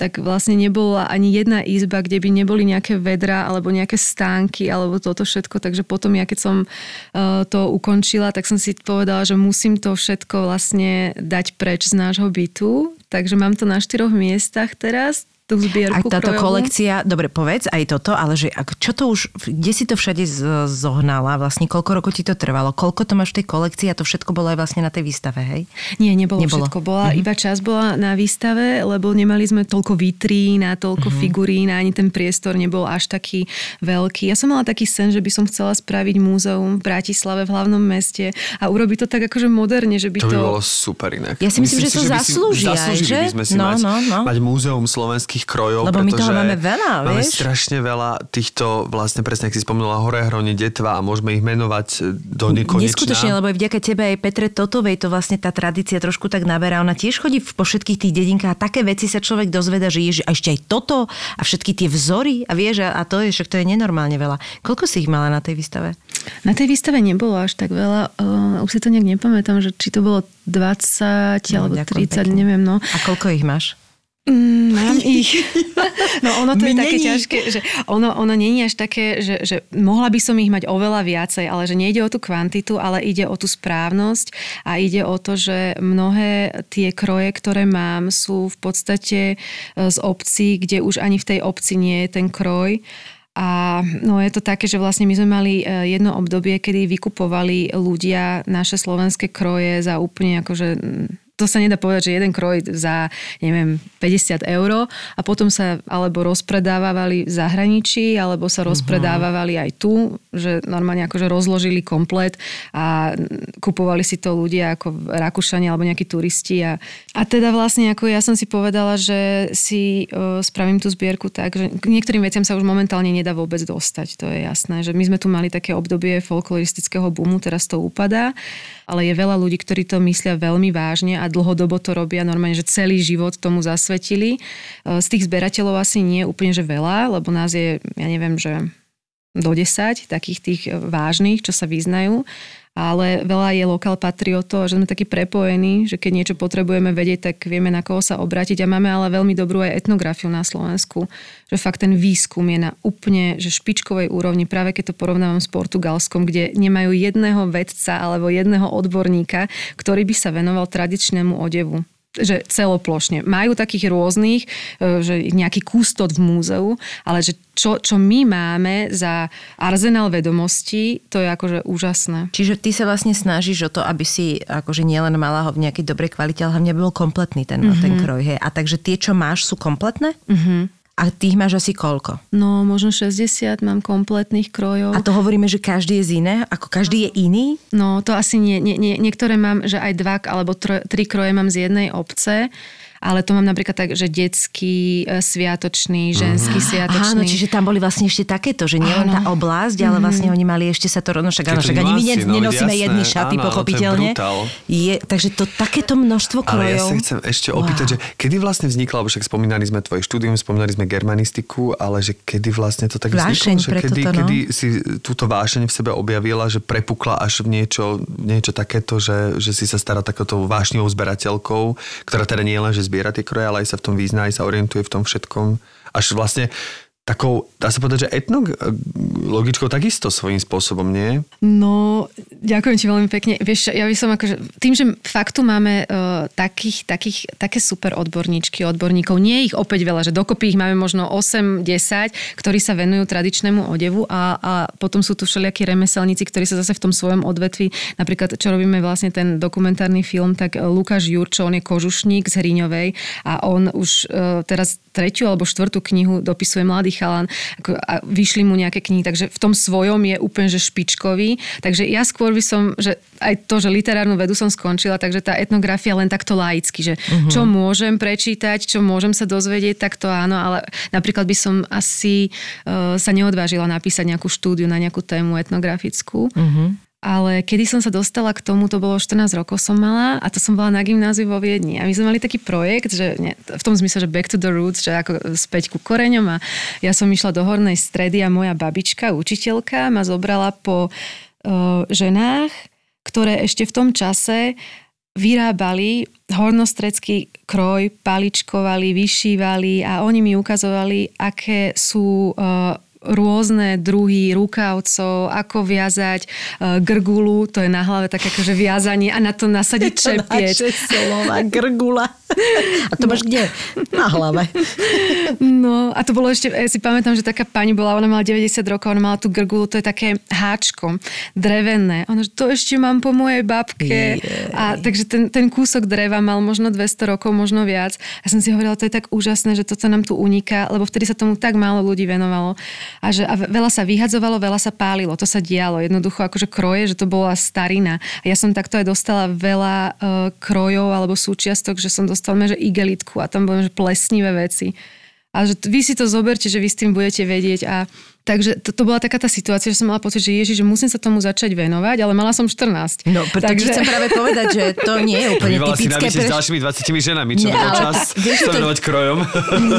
S4: tak vlastne nebola ani jedna izba, kde by neboli nejaké vedra alebo nejaké stánky alebo toto všetko. Takže potom ja keď som eh, to ukončila, tak som si povedala, že musím to všetko vlastne dať preč z nášho bytu. Takže mám to na štyroch miestach teraz, tú zbierku
S3: táto
S4: krojovú.
S3: kolekcia, dobre povedz aj toto, ale že ak- čo to už, kde si to všade z- zohnala, vlastne koľko rokov ti to trvalo, koľko to máš v tej kolekcii a to všetko bolo aj vlastne na tej výstave, hej?
S4: Nie, nebolo,
S3: Nebolo.
S4: všetko. Bola, mm-hmm. Iba čas bola na výstave, lebo nemali sme toľko vitrín a toľko mm-hmm. figurín a ani ten priestor nebol až taký veľký. Ja som mala taký sen, že by som chcela spraviť múzeum v Bratislave v hlavnom meste a urobiť to tak akože moderne, že by
S2: To
S4: to...
S2: by bolo super inak.
S3: Ja si myslím, že to
S2: by si-
S3: zaslúži aj,
S2: zaslúžili
S3: že?
S2: by sme si
S3: No,
S2: mať,
S3: no, no.
S2: mať múzeum slovenských krojov,
S3: Lebo my toho máme veľa,
S2: máme
S3: vieš?
S2: strašne veľa týchto, vlastne presne, ak si spomínala, hore hroni detva a môžeme ich menovať do nekonečna.
S3: Neskutočne, lebo aj vďaka tebe aj Petre Totovej to vlastne tá tradícia trošku tak naberá. Ona tiež chodí v- po všetkých tých dedinkách a také veci sa človek dozveda, že je a ešte aj toto a všetky tie vzory a vieš, a, a to je, však to je nenormálne veľa. Koľko si ich mala na tej výstave?
S4: Na tej výstave nebolo až tak veľa. Uh, už si to nejak nepamätám, že či to bolo 20
S3: No,
S4: alebo
S3: ďakujem
S4: 30,
S3: pekne.
S4: neviem. No.
S3: A koľko ich máš?
S4: Mm, mám ich. No ono to je
S3: My
S4: také
S3: není.
S4: ťažké, že ono, ono není až také, že, že mohla by som ich mať oveľa viacej, ale že nejde o tú kvantitu, ale ide o tú správnosť a ide o to, že mnohé tie kroje, ktoré mám, sú v podstate e, z obcí, kde už ani v tej obci nie je ten kroj. A no je to také, že vlastne my sme mali e, jedno obdobie, kedy vykupovali ľudia naše slovenské kroje za úplne akože to sa nedá povedať, že jeden kroj za, neviem, 50 eur a potom sa alebo rozpredávali v zahraničí, alebo sa rozpredávali aj tu, že normálne akože rozložili komplet a kupovali si to ľudia ako Rakúšania alebo nejakí turisti. A, a teda vlastne ako ja som si povedala, že si uh, spravím tú zbierku tak, že k niektorým veciam sa už momentálne nedá vôbec dostať, to je jasné. Že my sme tu mali také obdobie folkloristického boomu, teraz to upadá, ale je veľa ľudí, ktorí to myslia veľmi vážne a dlhodobo to robia normálne, že celý život tomu zasvetili. E, Z tých zberateľov asi nie úplne, že veľa, lebo nás je, ja neviem, že do 10 takých tých e, vážnych, čo sa vyznajú, ale veľa je lokál patriotov že sme takí prepojení, že keď niečo potrebujeme vedieť, tak vieme na koho sa obrátiť. A máme ale veľmi dobrú aj etnografiu na Slovensku, že fakt ten výskum je na úplne že špičkovej úrovni, práve keď to porovnávam s Portugalskom, kde nemajú jedného vedca alebo jedného odborníka, ktorý by sa venoval tradičnému odevu že celoplošne. Majú takých rôznych, e, že nejaký kústot v múzeu, ale že čo, čo my máme za arzenál vedomostí, to je akože úžasné.
S3: Čiže ty sa vlastne snažíš o to, aby si akože nielen mala ho v nejakej dobrej kvalite, ale hlavne bol kompletný ten, mm-hmm. ten kroj. Hej. A takže tie, čo máš, sú kompletné? Mm-hmm. A tých máš asi koľko?
S4: No, možno 60 mám kompletných krojov.
S3: A to hovoríme, že každý je z iné? Ako každý je iný?
S4: No, to asi nie. nie, nie niektoré mám, že aj dva alebo tro, tri kroje mám z jednej obce, ale to mám napríklad tak, že detský, e, sviatočný, ženský sviatočný.
S3: Áno, čiže tam boli vlastne ešte takéto, že nielen tá oblasť, ale vlastne oni mali ešte sa to, no však, áno, však ani my ne-
S2: no,
S3: nenosíme
S2: jasné.
S3: jedny šaty,
S2: Áno, áno, to je
S3: pochopiteľne. Je, takže to takéto množstvo krojov.
S2: Ale ja sa chcem ešte opýtať, že kedy vlastne vznikla, lebo však spomínali sme tvoje štúdium, spomínali sme germanistiku, ale že kedy vlastne to tak
S3: Vášeň
S2: vzniklo? Že kedy,
S3: toto, no.
S2: kedy si túto vášeň v sebe objavila, že prepukla až v niečo, niečo takéto, že, že si sa stará takou vášňovou zberateľkou, ktorá teda nie je len, že zbiera tie kroje, ale aj sa v tom význa, aj sa orientuje v tom všetkom. Až vlastne takou, dá sa povedať, že etnologičkou takisto svojím spôsobom, nie?
S4: No, ďakujem ti veľmi pekne. Vieš, ja by som akože, tým, že fakt tu máme uh, takých, takých, také super odborníčky, odborníkov, nie ich opäť veľa, že dokopy ich máme možno 8-10, ktorí sa venujú tradičnému odevu a, a potom sú tu všelijakí remeselníci, ktorí sa zase v tom svojom odvetvi, napríklad čo robíme vlastne ten dokumentárny film, tak Lukáš Jurčo, on je kožušník z Hriňovej a on už uh, teraz tretiu alebo štvrtú knihu dopisuje Mladý chalan ako, a vyšli mu nejaké knihy, takže v tom svojom je úplne že špičkový. Takže ja skôr by som, že aj to, že literárnu vedu som skončila, takže tá etnografia len takto laicky, že uh-huh. čo môžem prečítať, čo môžem sa dozvedieť, tak to áno, ale napríklad by som asi uh, sa neodvážila napísať nejakú štúdiu na nejakú tému etnografickú. Uh-huh. Ale kedy som sa dostala k tomu, to bolo 14 rokov som mala a to som bola na gymnáziu vo Viedni. A my sme mali taký projekt, že nie, v tom zmysle, že back to the roots, že ako späť ku koreňom a ja som išla do hornej stredy a moja babička, učiteľka, ma zobrala po uh, ženách, ktoré ešte v tom čase vyrábali hornostredský kroj, paličkovali, vyšívali a oni mi ukazovali, aké sú uh, rôzne druhy rukavcov, ako viazať uh, grgulu, to je na hlave také akože viazanie a na to nasadiť čepieť.
S3: slova, grgula. A to máš kde? Na hlave.
S4: No a to bolo ešte, ja si pamätám, že taká pani bola, ona mala 90 rokov, ona mala tú grgulu, to je také háčko, drevené. Ona, že to ešte mám po mojej babke. Jej. A takže ten, ten kúsok dreva mal možno 200 rokov, možno viac. A som si hovorila, to je tak úžasné, že toto nám tu uniká, lebo vtedy sa tomu tak málo ľudí venovalo a že a veľa sa vyhadzovalo, veľa sa pálilo. To sa dialo. Jednoducho akože kroje, že to bola starina. A ja som takto aj dostala veľa uh, krojov alebo súčiastok, že som dostala že igelitku a tam boli že plesnivé veci. A že vy si to zoberte, že vy s tým budete vedieť a Takže to, to bola taká tá situácia, že som mala pocit, že ježiš, že musím sa tomu začať venovať, ale mala som 14.
S3: No, preto Takže... chcem práve povedať, že to nie je úplne
S2: Bývala
S3: typické.
S2: si pre... s ďalšími 20 ženami, čo bolo čas sa venovať krojom.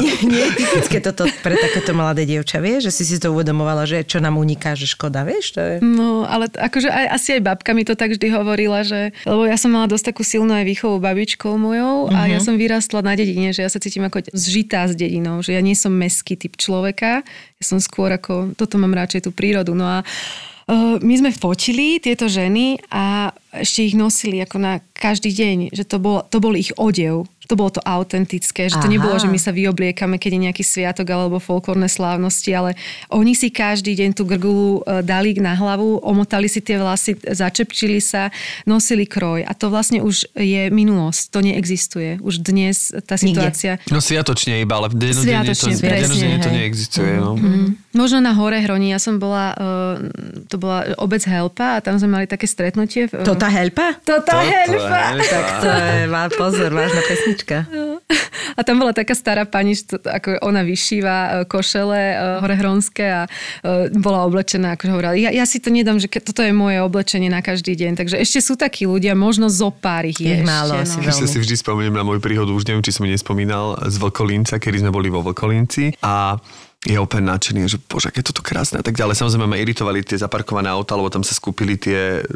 S3: Nie, nie je typické toto pre takéto mladé dievča, vieš, že si si to uvedomovala, že čo nám uniká, že škoda, vieš? To je...
S4: No, ale akože aj, asi aj babka mi to tak vždy hovorila, že, lebo ja som mala dosť takú silnú aj výchovu babičkou mojou a uh-huh. ja mhm. som vyrastla na dedine, že ja sa cítim ako zžitá s dedinou, že ja nie som meský typ človeka, ja som skôr ako, toto mám radšej tú prírodu. No a uh, my sme fotili tieto ženy a ešte ich nosili ako na každý deň, že to bol, to bol ich odev to bolo to autentické, že to Aha. nebolo, že my sa vyobliekame, keď je nejaký sviatok alebo folklórne slávnosti, ale oni si každý deň tú grgulu e, dali na hlavu, omotali si tie vlasy, začepčili sa, nosili kroj a to vlastne už je minulosť, to neexistuje. Už dnes tá situácia...
S2: Nikde. No sviatočne iba, ale denodenne to, denodenne to neexistuje. No. Mm.
S4: Možno na Hore Hroni, ja som bola, uh, to bola obec Helpa a tam sme mali také stretnutie.
S3: Uh, to tá Helpa?
S4: To tá Helpa.
S3: Tak to je, má pozor, vážna pesnička.
S4: A tam bola taká stará pani, to, ako ona vyšíva uh, košele uh, horehronské a uh, bola oblečená, ako hovorila, ja, ja si to nedám, že toto je moje oblečenie na každý deň. Takže ešte sú takí ľudia, možno zo pár ich je, je
S3: málo
S4: ešte,
S3: no.
S2: si vždy spomeniem na moju príhodu, už neviem, či som nespomínal, z Vlkolínca, kedy sme boli vo Vlkolínci a je úplne nadšený, že bože, aké toto krásne a tak ďalej. Samozrejme ma iritovali tie zaparkované auta, lebo tam sa skúpili tie...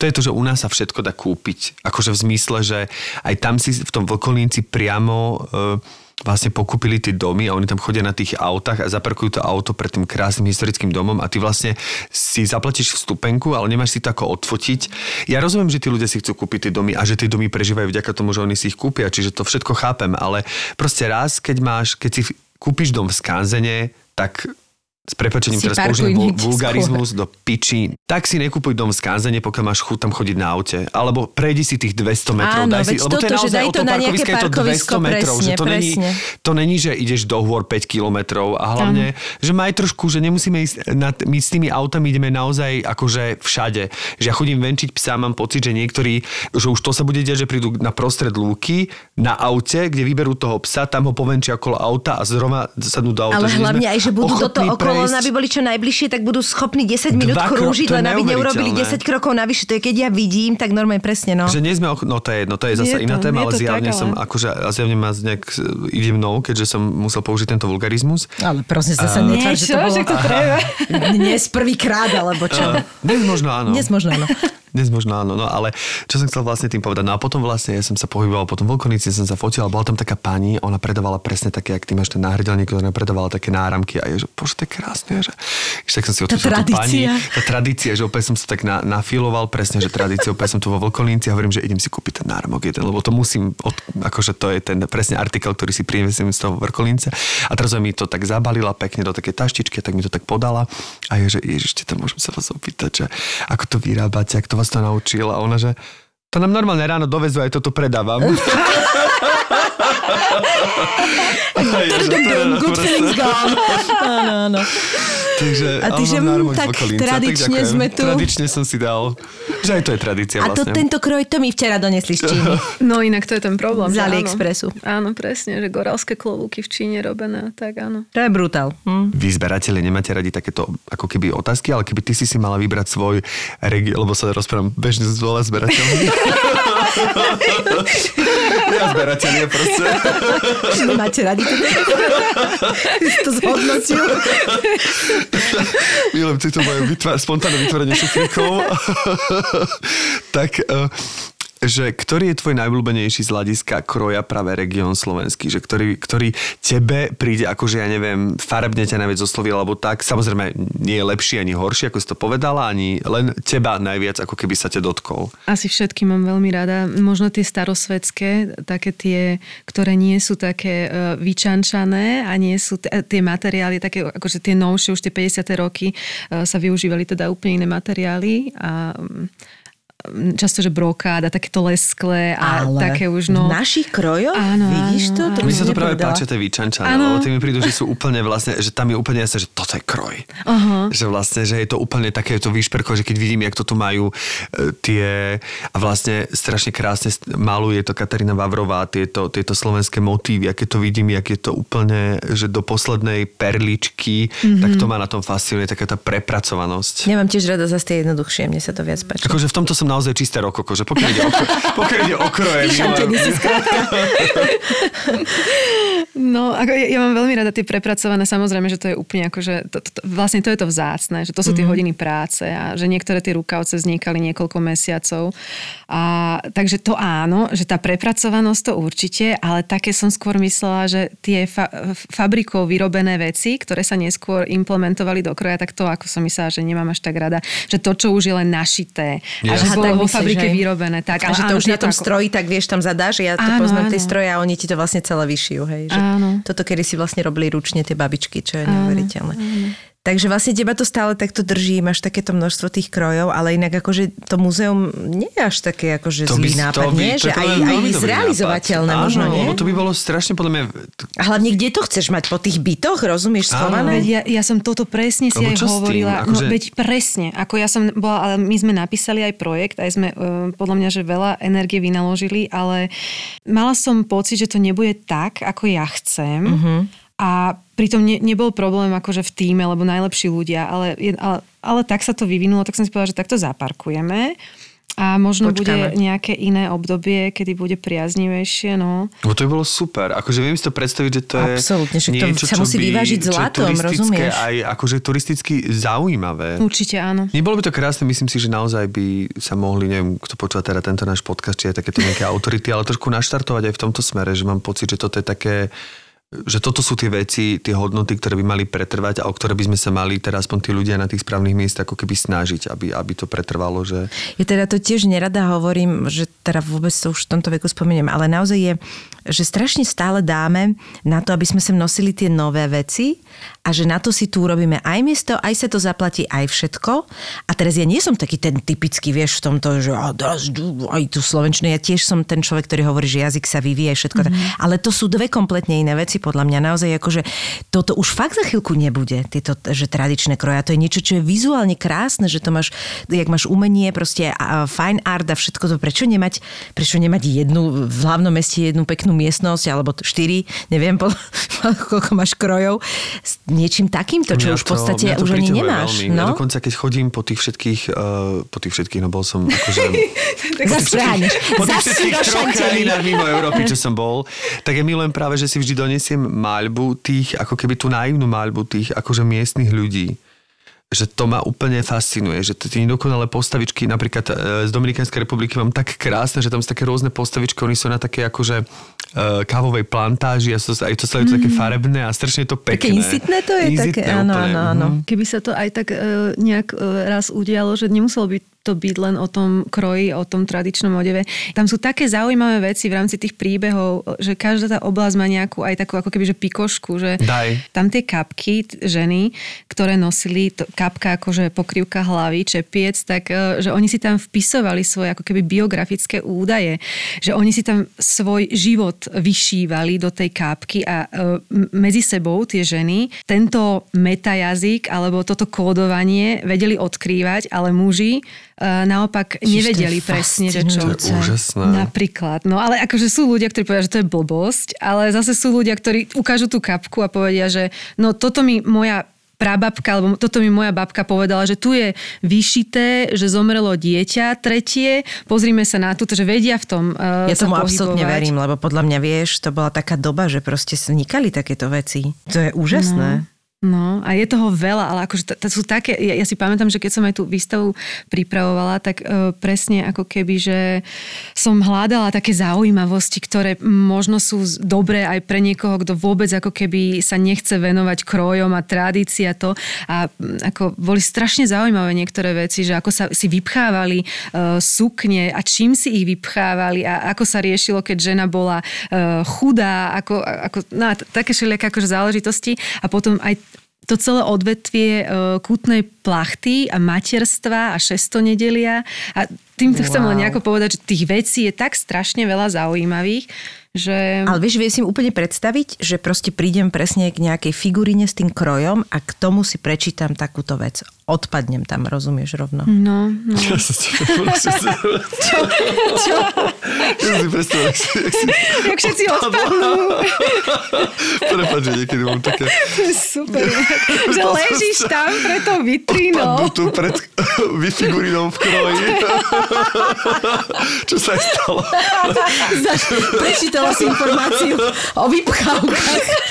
S2: To je to, že u nás sa všetko dá kúpiť. Akože v zmysle, že aj tam si v tom Vlkolínci priamo e, vlastne pokúpili tie domy a oni tam chodia na tých autách a zaparkujú to auto pred tým krásnym historickým domom a ty vlastne si zaplatíš vstupenku, ale nemáš si to ako odfotiť. Ja rozumiem, že tí ľudia si chcú kúpiť tie domy a že tie domy prežívajú vďaka tomu, že oni si ich kúpia, čiže to všetko chápem, ale proste raz, keď máš, keď si kúpiš dom v Skanzene, tak s prepačením
S3: si
S2: teraz použijem vulgarizmus do piči. Tak si nekupuj dom v skánzene, pokiaľ máš chuť tam chodiť na aute. Alebo prejdi si tých 200 metrov.
S3: Áno,
S2: daj si,
S3: lebo to je naozaj o to parkovisko, je to 200 metrov. Presne, že to, není, to není, že ideš do hôr 5 kilometrov a hlavne, ano. že maj trošku, že nemusíme ísť, na, my s tými autami ideme naozaj akože všade. Že ja chodím venčiť psa, mám pocit, že niektorí, že už to sa bude diať, že prídu na prostred lúky, na aute, kde vyberú toho psa, tam ho povenčia okolo auta a zroma sadnú do auta. Ale hlavne aj, že budú do toho okolo len aby boli čo najbližšie, tak budú schopní 10 minút krúžiť, len aby neurobili 10 krokov navyše. To je keď ja vidím, tak normálne presne, no.
S2: Že nie sme, no to je jedno, to je zase iná téma, ale zjavne tak, som, ale... akože zjavne ma nejak ide mnou, keďže som musel použiť tento vulgarizmus.
S3: Ale prosím sa, sa netvár, že to bolo...
S4: Že to treba.
S3: Dnes prvýkrát, alebo čo?
S2: Dnes možno áno.
S3: Dnes možno áno.
S2: Dnes možno áno, no ale čo som chcel vlastne tým povedať. No a potom vlastne ja som sa pohyboval po tom Vlkonici, som sa fotil a bola tam taká pani, ona predávala presne také, ak ty máš ten náhradelník, ktorá predávala také náramky a je, že bože, to je krásne, že, tak som si otočil tú pani, tá tradícia, že opäť som sa tak na, nafiloval presne, že tradícia, opäť som tu vo Vlkolínci a hovorím, že idem si kúpiť ten náramok jeden, lebo to musím, od, akože to je ten presne artikel, ktorý si prinesiem z toho Vrkolínce a teraz mi to tak zabalila pekne do také taštičky, tak mi to tak podala a je, že ježiš, te to môžem sa vás opýtať, že ako to vyrábate, ako to vás to naučil a ona, že to nám normálne ráno dovezú, aj toto predávam.
S3: Good feelings gone. Áno, áno.
S2: Takže,
S3: A ty, že,
S2: mám
S3: mm,
S2: z
S3: tak tradične
S2: ďakujem.
S3: sme tu.
S2: Tradične som si dal, že aj to je tradícia
S3: A to,
S2: vlastne.
S3: tento kroj, to mi včera donesli z Číny.
S4: No inak to je ten problém.
S3: Z
S4: že áno.
S3: AliExpressu.
S4: Áno, presne, že goralské klobúky v Číne robené, tak áno.
S3: To je brutál. Hm.
S2: Vy zberatelia nemáte radi takéto ako keby otázky, ale keby ty si si mala vybrať svoj región, lebo sa rozprávam bežne s veľa zberateľmi. ja zberatelia proste.
S3: Nemáte radi to? to zhodnotil?
S2: Milujem tieto moje vytvár, spontánne vytvorenie šuflíkov. tak, eh, že ktorý je tvoj najblúbenejší z hľadiska kroja práve región slovenský? Že ktorý, ktorý tebe príde, akože ja neviem, farebne ťa najviac oslovil, alebo tak. Samozrejme, nie je lepší ani horší, ako si to povedala, ani len teba najviac, ako keby sa ťa dotkol.
S4: Asi všetky mám veľmi rada. Možno tie starosvedské, také tie, ktoré nie sú také e, vyčančané a nie sú t- e, tie materiály, také akože tie novšie, už tie 50. roky e, sa využívali teda úplne iné materiály a často, že brokáda, takéto lesklé a
S3: Ale
S4: také už no...
S3: v našich krojoch?
S4: Áno,
S3: Vidíš to?
S4: áno,
S3: to
S2: Mi sa to práve
S3: nepovedala.
S2: páči, tie vyčančané, lebo tie mi prídu, že sú úplne vlastne, že tam je úplne jasné, že toto je kroj.
S4: Aha.
S2: Že vlastne, že je to úplne také to výšperko, že keď vidím, jak to tu majú e, tie a vlastne strašne krásne maluje to Katarína Vavrová, tieto, tieto slovenské motívy, aké to vidím, jak je to úplne, že do poslednej perličky, mm-hmm. tak to ma na tom fascinuje, taká tá prepracovanosť.
S3: Nemám tiež rada zase tie jednoduchšie, mne sa to viac páči.
S2: Akože v tomto som naozaj čisté rokoko, že pokiaľ ide o, pokiaľ ide o kroje,
S3: Vyšantený si skrátka.
S4: No, ako ja, ja mám veľmi rada tie prepracované, samozrejme, že to je úplne ako, že to, to, to, vlastne to je to vzácne, že to sú tie
S3: Mhm.
S4: hodiny práce a že niektoré tie rukavce vznikali niekoľko mesiacov. A, takže to áno, že tá prepracovanosť to určite, ale také som skôr myslela, že tie fa- fabrikou vyrobené veci, ktoré sa neskôr implementovali do kroja, tak to ako som myslela, že nemám až tak rada, že to, čo už je len našité a že
S3: tak
S4: vo
S3: myslíš,
S4: fabrike
S3: hej.
S4: vyrobené. Tak,
S3: A že to
S4: áno,
S3: už na tom
S4: ako-
S3: stroji, tak vieš, tam zadáš, ja to
S4: Áno,
S3: poznám tie
S4: áno.
S3: stroje a oni ti to vlastne celé vyšijú, hej. Že
S4: Áno.
S3: Toto kedy si vlastne robili ručne tie babičky, čo je neuveriteľné. Takže vlastne teba to stále takto drží, máš takéto množstvo tých krojov, ale inak akože to múzeum nie je až také akože
S2: To by-
S3: zlý
S2: to
S3: nápad,
S2: by-
S3: nie?
S2: to
S3: Že aj, aj zrealizovateľné
S2: nápad.
S3: možno,
S2: Áno,
S3: nie?
S2: to by bolo strašne podľa mňa...
S3: A hlavne, kde to chceš mať? Po tých bytoch, rozumieš, schované?
S4: Ja, ja som toto presne si
S2: Lebo
S4: aj hovorila.
S2: Akože-
S4: No veď presne. Ako ja som bola, ale my sme napísali aj projekt, aj sme uh, podľa mňa, že veľa energie vynaložili, ale mala som pocit, že to nebude tak, ako ja chcem.
S3: Mhm.
S4: A pritom ne, nebol problém akože v týme, lebo najlepší ľudia, ale, je- ale, ale tak sa to vyvinulo, tak som si povedala, že takto zaparkujeme. A možno
S3: Počkáme.
S4: bude nejaké iné obdobie, kedy bude priaznivejšie, no.
S2: Bo to by bolo super. Akože viem si to predstaviť, že to je
S3: však to
S2: niečo,
S3: sa
S2: čo
S3: musí
S2: by,
S3: vyvážiť
S2: je
S3: zlatom, rozumieš?
S2: Aj akože turisticky zaujímavé.
S4: Určite áno.
S2: Nebolo by to krásne, myslím si, že naozaj by sa mohli, neviem, kto počúva teda tento náš podcast, či aj takéto nejaké autority, ale trošku naštartovať aj v tomto smere, že mám pocit, že toto je také že toto sú tie veci, tie hodnoty, ktoré by mali pretrvať a o ktoré by sme sa mali teraz aspoň tí ľudia na tých správnych miestach ako keby snažiť, aby, aby to pretrvalo, že
S3: Ja teda to tiež nerada hovorím, že teda vôbec to už v tomto veku spomeniem, ale naozaj je, že strašne stále dáme na to, aby sme sem nosili tie nové veci a že na to si tu urobíme aj miesto, aj sa to zaplatí, aj všetko. A teraz ja nie som taký ten typický, vieš, v tomto, že aj tu slovenčinu, ja tiež som ten človek, ktorý hovorí, že jazyk sa vyvíja, všetko. Mm-hmm. Ale to sú dve kompletne iné veci, podľa mňa naozaj akože toto už fakt za chvíľku nebude, tieto, že tradičné kroja. To je niečo, čo je vizuálne krásne, že to máš, jak máš umenie, proste a, a fine art a všetko to. Prečo nemať, prečo nemať jednu, v hlavnom meste jednu peknú miestnosť, alebo štyri, neviem, po, koľko máš krojov, s niečím takýmto, čo
S2: Mňa
S3: už v podstate
S2: to
S3: už ani nemáš.
S2: Veľmi. Ja
S3: No?
S2: dokonca keď chodím po tých všetkých, uh, po tých všetkých, no bol som akože...
S3: Zas preháňaš.
S2: po tých všetkých troch krajinách mimo Európy, čo som bol, tak ja milujem práve, že si vždy donesiem maľbu tých, ako keby tú naivnú maľbu tých akože miestnych ľudí že to ma úplne fascinuje, že tie dokonalé postavičky, napríklad e, z Dominikánskej republiky mám tak krásne, že tam sú také rôzne postavičky, oni sú na také akože e, kávovej plantáži a sú, aj to celé to také farebné a strašne to pekné.
S3: Také insitné to je?
S2: Insitné
S3: také, áno, áno, áno.
S2: Mhm.
S4: Keby sa to aj tak e, nejak e, raz udialo, že nemuselo byť to byť len o tom kroji, o tom tradičnom odeve. Tam sú také zaujímavé veci v rámci tých príbehov, že každá tá oblasť má nejakú aj takú ako keby, že pikošku, že
S2: Daj.
S4: tam tie kapky ženy, ktoré nosili to, kapka akože pokrývka hlavy, čepiec, tak e, že oni si tam vpisovali svoje ako keby biografické údaje, že oni si tam svoj život vyšívali do tej kapky a e, medzi sebou tie ženy tento metajazyk alebo toto kódovanie vedeli odkrývať, ale muži naopak
S3: Čiže to je
S4: nevedeli presne, že čo.
S2: To je úžasné.
S4: Napríklad. No ale akože sú ľudia, ktorí povedia, že to je blbosť, ale zase sú ľudia, ktorí ukážu tú kapku a povedia, že no toto mi moja prababka, alebo toto mi moja babka povedala, že tu je vyšité, že zomrelo dieťa tretie, pozrime sa na to, že vedia v tom uh,
S3: Ja tomu absolútne
S4: pohybovať.
S3: verím, lebo podľa mňa, vieš, to bola taká doba, že proste vznikali takéto veci. To je úžasné.
S4: No a je toho veľa, ale akože to, to sú také, ja, ja si pamätám, že keď som aj tú výstavu pripravovala, tak e, presne ako keby, že som hľadala také zaujímavosti, ktoré možno sú dobré aj pre niekoho, kto vôbec ako keby sa nechce venovať krojom a tradícii a to. A mm, ako boli strašne zaujímavé niektoré veci, že ako sa si vypchávali e, sukne a čím si ich vypchávali a ako sa riešilo, keď žena bola e, chudá, ako, ako no, také všelijaké akože záležitosti a potom aj to celé odvetvie e, kútnej plachty a materstva a šestonedelia. A týmto wow. chcem len nejako povedať, že tých vecí je tak strašne veľa zaujímavých, že...
S3: Ale vieš, vie si úplne predstaviť, že proste prídem presne k nejakej figuríne s tým krojom a k tomu si prečítam takúto vec. Odpadnem tam, rozumieš rovno.
S4: No, no.
S2: Ja
S3: Čo?
S2: Ja si predstavil, jak si- jak si-
S4: Jak všetci odpadnú.
S2: Prepáč, že niekedy mám také...
S4: Super. že ležíš tam pre tou vitrínou.
S2: Padnú tu pred vyfigurínou v kroji. Čo sa aj stalo?
S3: Prečítala si informáciu o vypchávkach.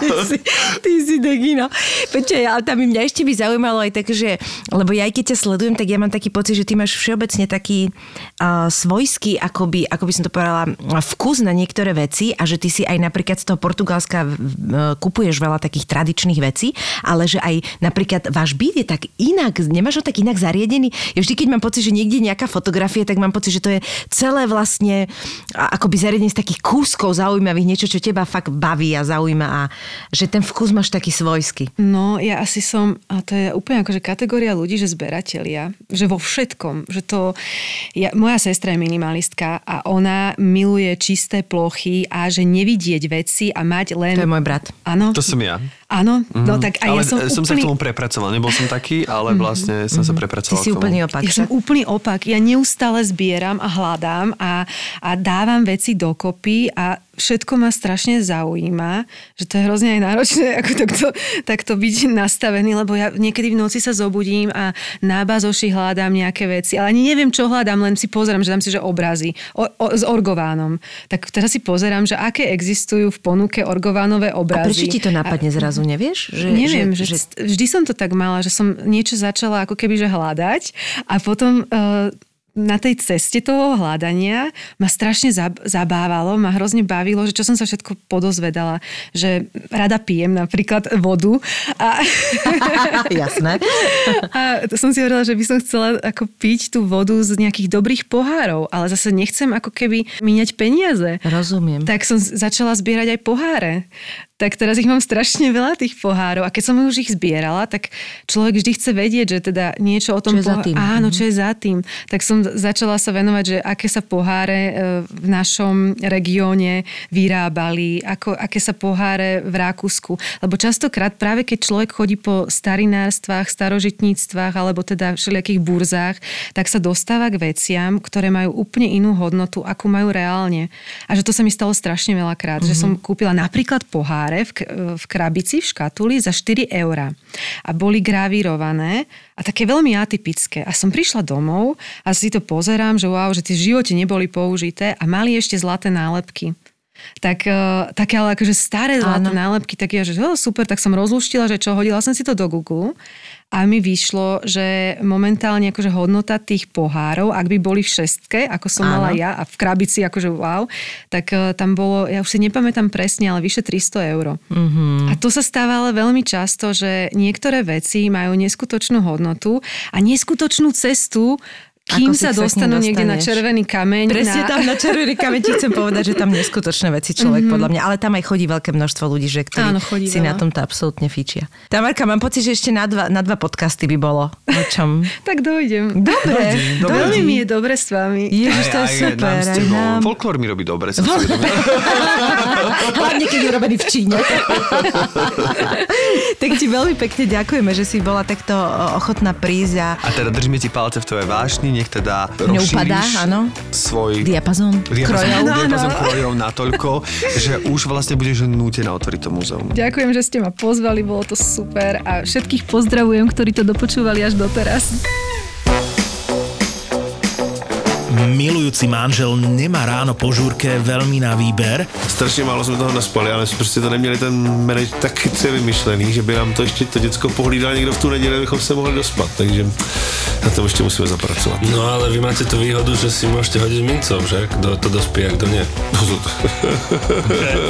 S3: ty, si, ty si degino. Počkaj, ale tam mňa ešte by zaujímalo aj tak, že, lebo ja aj keď ťa sledujem, tak ja mám taký pocit, že ty máš všeobecne taký uh, svojský, akoby, ako by som to povedala, vkus na niektoré veci a že ty si aj napríklad z toho Portugalska uh, kupuješ veľa takých tradičných vecí, ale že aj napríklad váš byt je tak inak, nemáš ho tak inak zariadený. Ja vždy, keď mám pocit, že niekde nejaká fotografia, tak mám pocit, že to je celé vlastne akoby zariadenie z takých kúskov zaujímavých, niečo, čo teba fakt baví a zaujíma a že ten vkus máš taký svojský.
S4: No, ja asi som, a to je úplne akože kategória ľudí, že zberatelia, že vo všetkom, že to, ja, moja sestra je minimalistka a ona miluje čisté plochy a že nevidieť veci a mať len...
S3: To je môj brat.
S4: Áno.
S2: To som ja.
S4: Áno, no tak a
S2: ale
S4: ja som,
S2: som sa
S4: úplný...
S2: k tomu prepracoval. Nebol som taký, ale vlastne som sa
S3: Ty
S2: prepracoval
S3: si
S2: k tomu.
S3: úplný opak.
S4: Ja som
S3: však?
S4: úplný opak. Ja neustále zbieram a hľadám a, a dávam veci dokopy a všetko ma strašne zaujíma, že to je hrozne aj náročné ako takto, takto byť nastavený, lebo ja niekedy v noci sa zobudím a na bazoši hľadám nejaké veci, ale ani neviem, čo hľadám, len si pozerám, že dám si, že obrazy o, o, s orgovánom. Tak teraz si pozerám, že aké existujú v ponuke orgovánové
S3: A
S4: obrazy.
S3: prečo ti to napadne zrazu, nevieš? Že,
S4: Neviem, že, že, vždy som to tak mala, že som niečo začala ako keby že hľadať a potom uh, na tej ceste toho hľadania ma strašne zab- zabávalo, ma hrozne bavilo, že čo som sa všetko podozvedala, že rada pijem napríklad vodu a,
S3: Jasné.
S4: a to som si hovorila, že by som chcela ako piť tú vodu z nejakých dobrých pohárov, ale zase nechcem ako keby míňať peniaze.
S3: Rozumiem.
S4: Tak som začala zbierať aj poháre. Tak teraz ich mám strašne veľa tých pohárov a keď som už ich zbierala, tak človek vždy chce vedieť, že teda niečo o tom
S3: Čo je za tým.
S4: Áno, čo je za tým. Tak som začala sa venovať, že aké sa poháre e, v našom regióne vyrábali, ako, aké sa poháre v Rakúsku. Lebo častokrát práve keď človek chodí po starinárstvách, starožitníctvách alebo teda všelijakých burzách, tak sa dostáva k veciam, ktoré majú úplne inú hodnotu, akú majú reálne. A že to sa mi stalo strašne veľakrát, mm-hmm. že som kúpila napríklad poháre v, v krabici, v škatuli za 4 eurá. A boli gravírované a také veľmi atypické. A som prišla domov a si to pozerám, že wow, že tie v živote neboli použité a mali ešte zlaté nálepky. Tak, uh, také ale akože staré zlaté nálepky, tak ja, že oh, super, tak som rozluštila, že čo, hodila som si to do Google a mi vyšlo, že momentálne akože hodnota tých pohárov, ak by boli v šestke, ako som
S3: Áno.
S4: mala ja a v krabici akože wow, tak eh, tam bolo, ja už si nepamätám presne, ale vyše 300 eur. Mm-hmm. A to sa stáva ale veľmi často, že niektoré veci majú neskutočnú hodnotu a neskutočnú cestu, kým sa dostanú niekde na červený kameň.
S3: Presne
S4: na...
S3: tam na červený kameň ti chcem povedať, že tam neskutočné veci človek podľa mňa, ale tam aj chodí veľké množstvo ľudí, že ktorí
S4: Áno, chodí
S3: si
S4: veľa.
S3: na tomto absolútne fíčia. Tamarka, mám pocit, že ešte na dva, na dva podcasty by bolo. O čom?
S4: Tak dojdem.
S3: Dobre.
S4: Veľmi mi je dobre s vami.
S3: Ježiš, to je super.
S2: nám s
S3: nám.
S2: Folklór mi robí dobre.
S3: Hlavne, keď je urobený v Číne. tak ti veľmi pekne ďakujeme, že si bola takto o, ochotná prísť a
S2: A teda držíme ti palce v tvojej vášni, nech teda
S3: Neupadá,
S2: rozšíriš
S3: áno.
S2: svoj
S3: diapazón
S2: diapazon,
S3: krojov.
S2: diapazon krojov natoľko, že už vlastne budeš nútená otvoriť to múzeum.
S4: Ďakujem, že ste ma pozvali, bolo to super a všetkých pozdravujem, ktorí to dopočúvali až doteraz.
S6: Milujúci manžel nemá ráno po žúrke veľmi na výber.
S7: Strašně málo jsme toho naspali, ale jsme prostě to neměli ten manage tak chytře vymyšlený, že by nám to ještě to děcko pohlídal někdo v tu neděli, abychom se mohli dospat, takže na to ještě musíme zapracovat.
S8: No ale vy máte tú výhodu, že si môžete hodiť mincov, že? Kto to dospie a kto nie.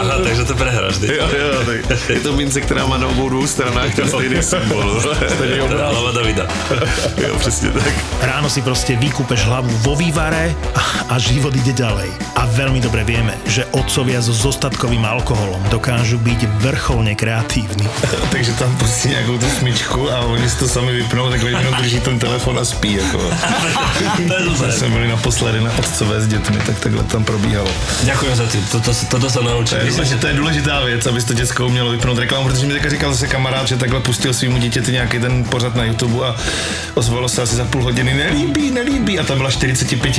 S8: Aha, takže to prehráš, ty.
S7: Jo, jo, tak je to mince, která má na obou dvou stranách ten stejný symbol. Stejný
S8: Davida.
S7: Jo, přesně tak.
S6: Ráno si proste vykúpeš hlavu vo vývare a, a život ide ďalej. A veľmi dobre vieme, že otcovia so zostatkovým alkoholom dokážu byť vrcholne kreatívni.
S7: Takže tam pustí nějakou tu smyčku a oni si to sami vypnou, takhle jenom drží ten telefon a spí. Jako.
S8: To je super.
S7: Jsme byli naposledy na otcové s dětmi, tak takhle tam probíhalo.
S8: Ďakujem za ty, toto, toto sa
S7: To
S8: naučil.
S7: je, že to je důležitá věc, aby to děcko umělo vypnout reklamu, protože mi teďka říkal zase kamarád, že takhle pustil svýmu dítěti nějaký ten pořad na YouTube a ozvalo se asi za půl hodiny, nelíbí, nelíbí a tam byla 45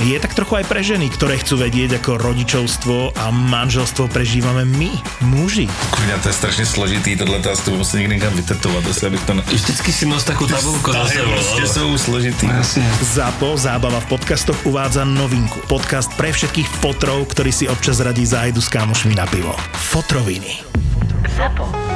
S6: je tak trochu aj pre ženy, ktoré chcú vedieť, ako rodičovstvo a manželstvo prežívame my, muži.
S7: Kurňa, to je strašně složitý, tohle to asi musím někdy někam vytetovat, asi abych to...
S8: Vždycky si nos takú tabulku za sebou.
S7: prostě jsou složitý.
S6: ZAPO, zábava v podcastoch uvádza novinku. Podcast pre všetkých fotrov, ktorí si občas radí zájdu s kámošmi na pivo. Fotroviny.
S1: ZAPO.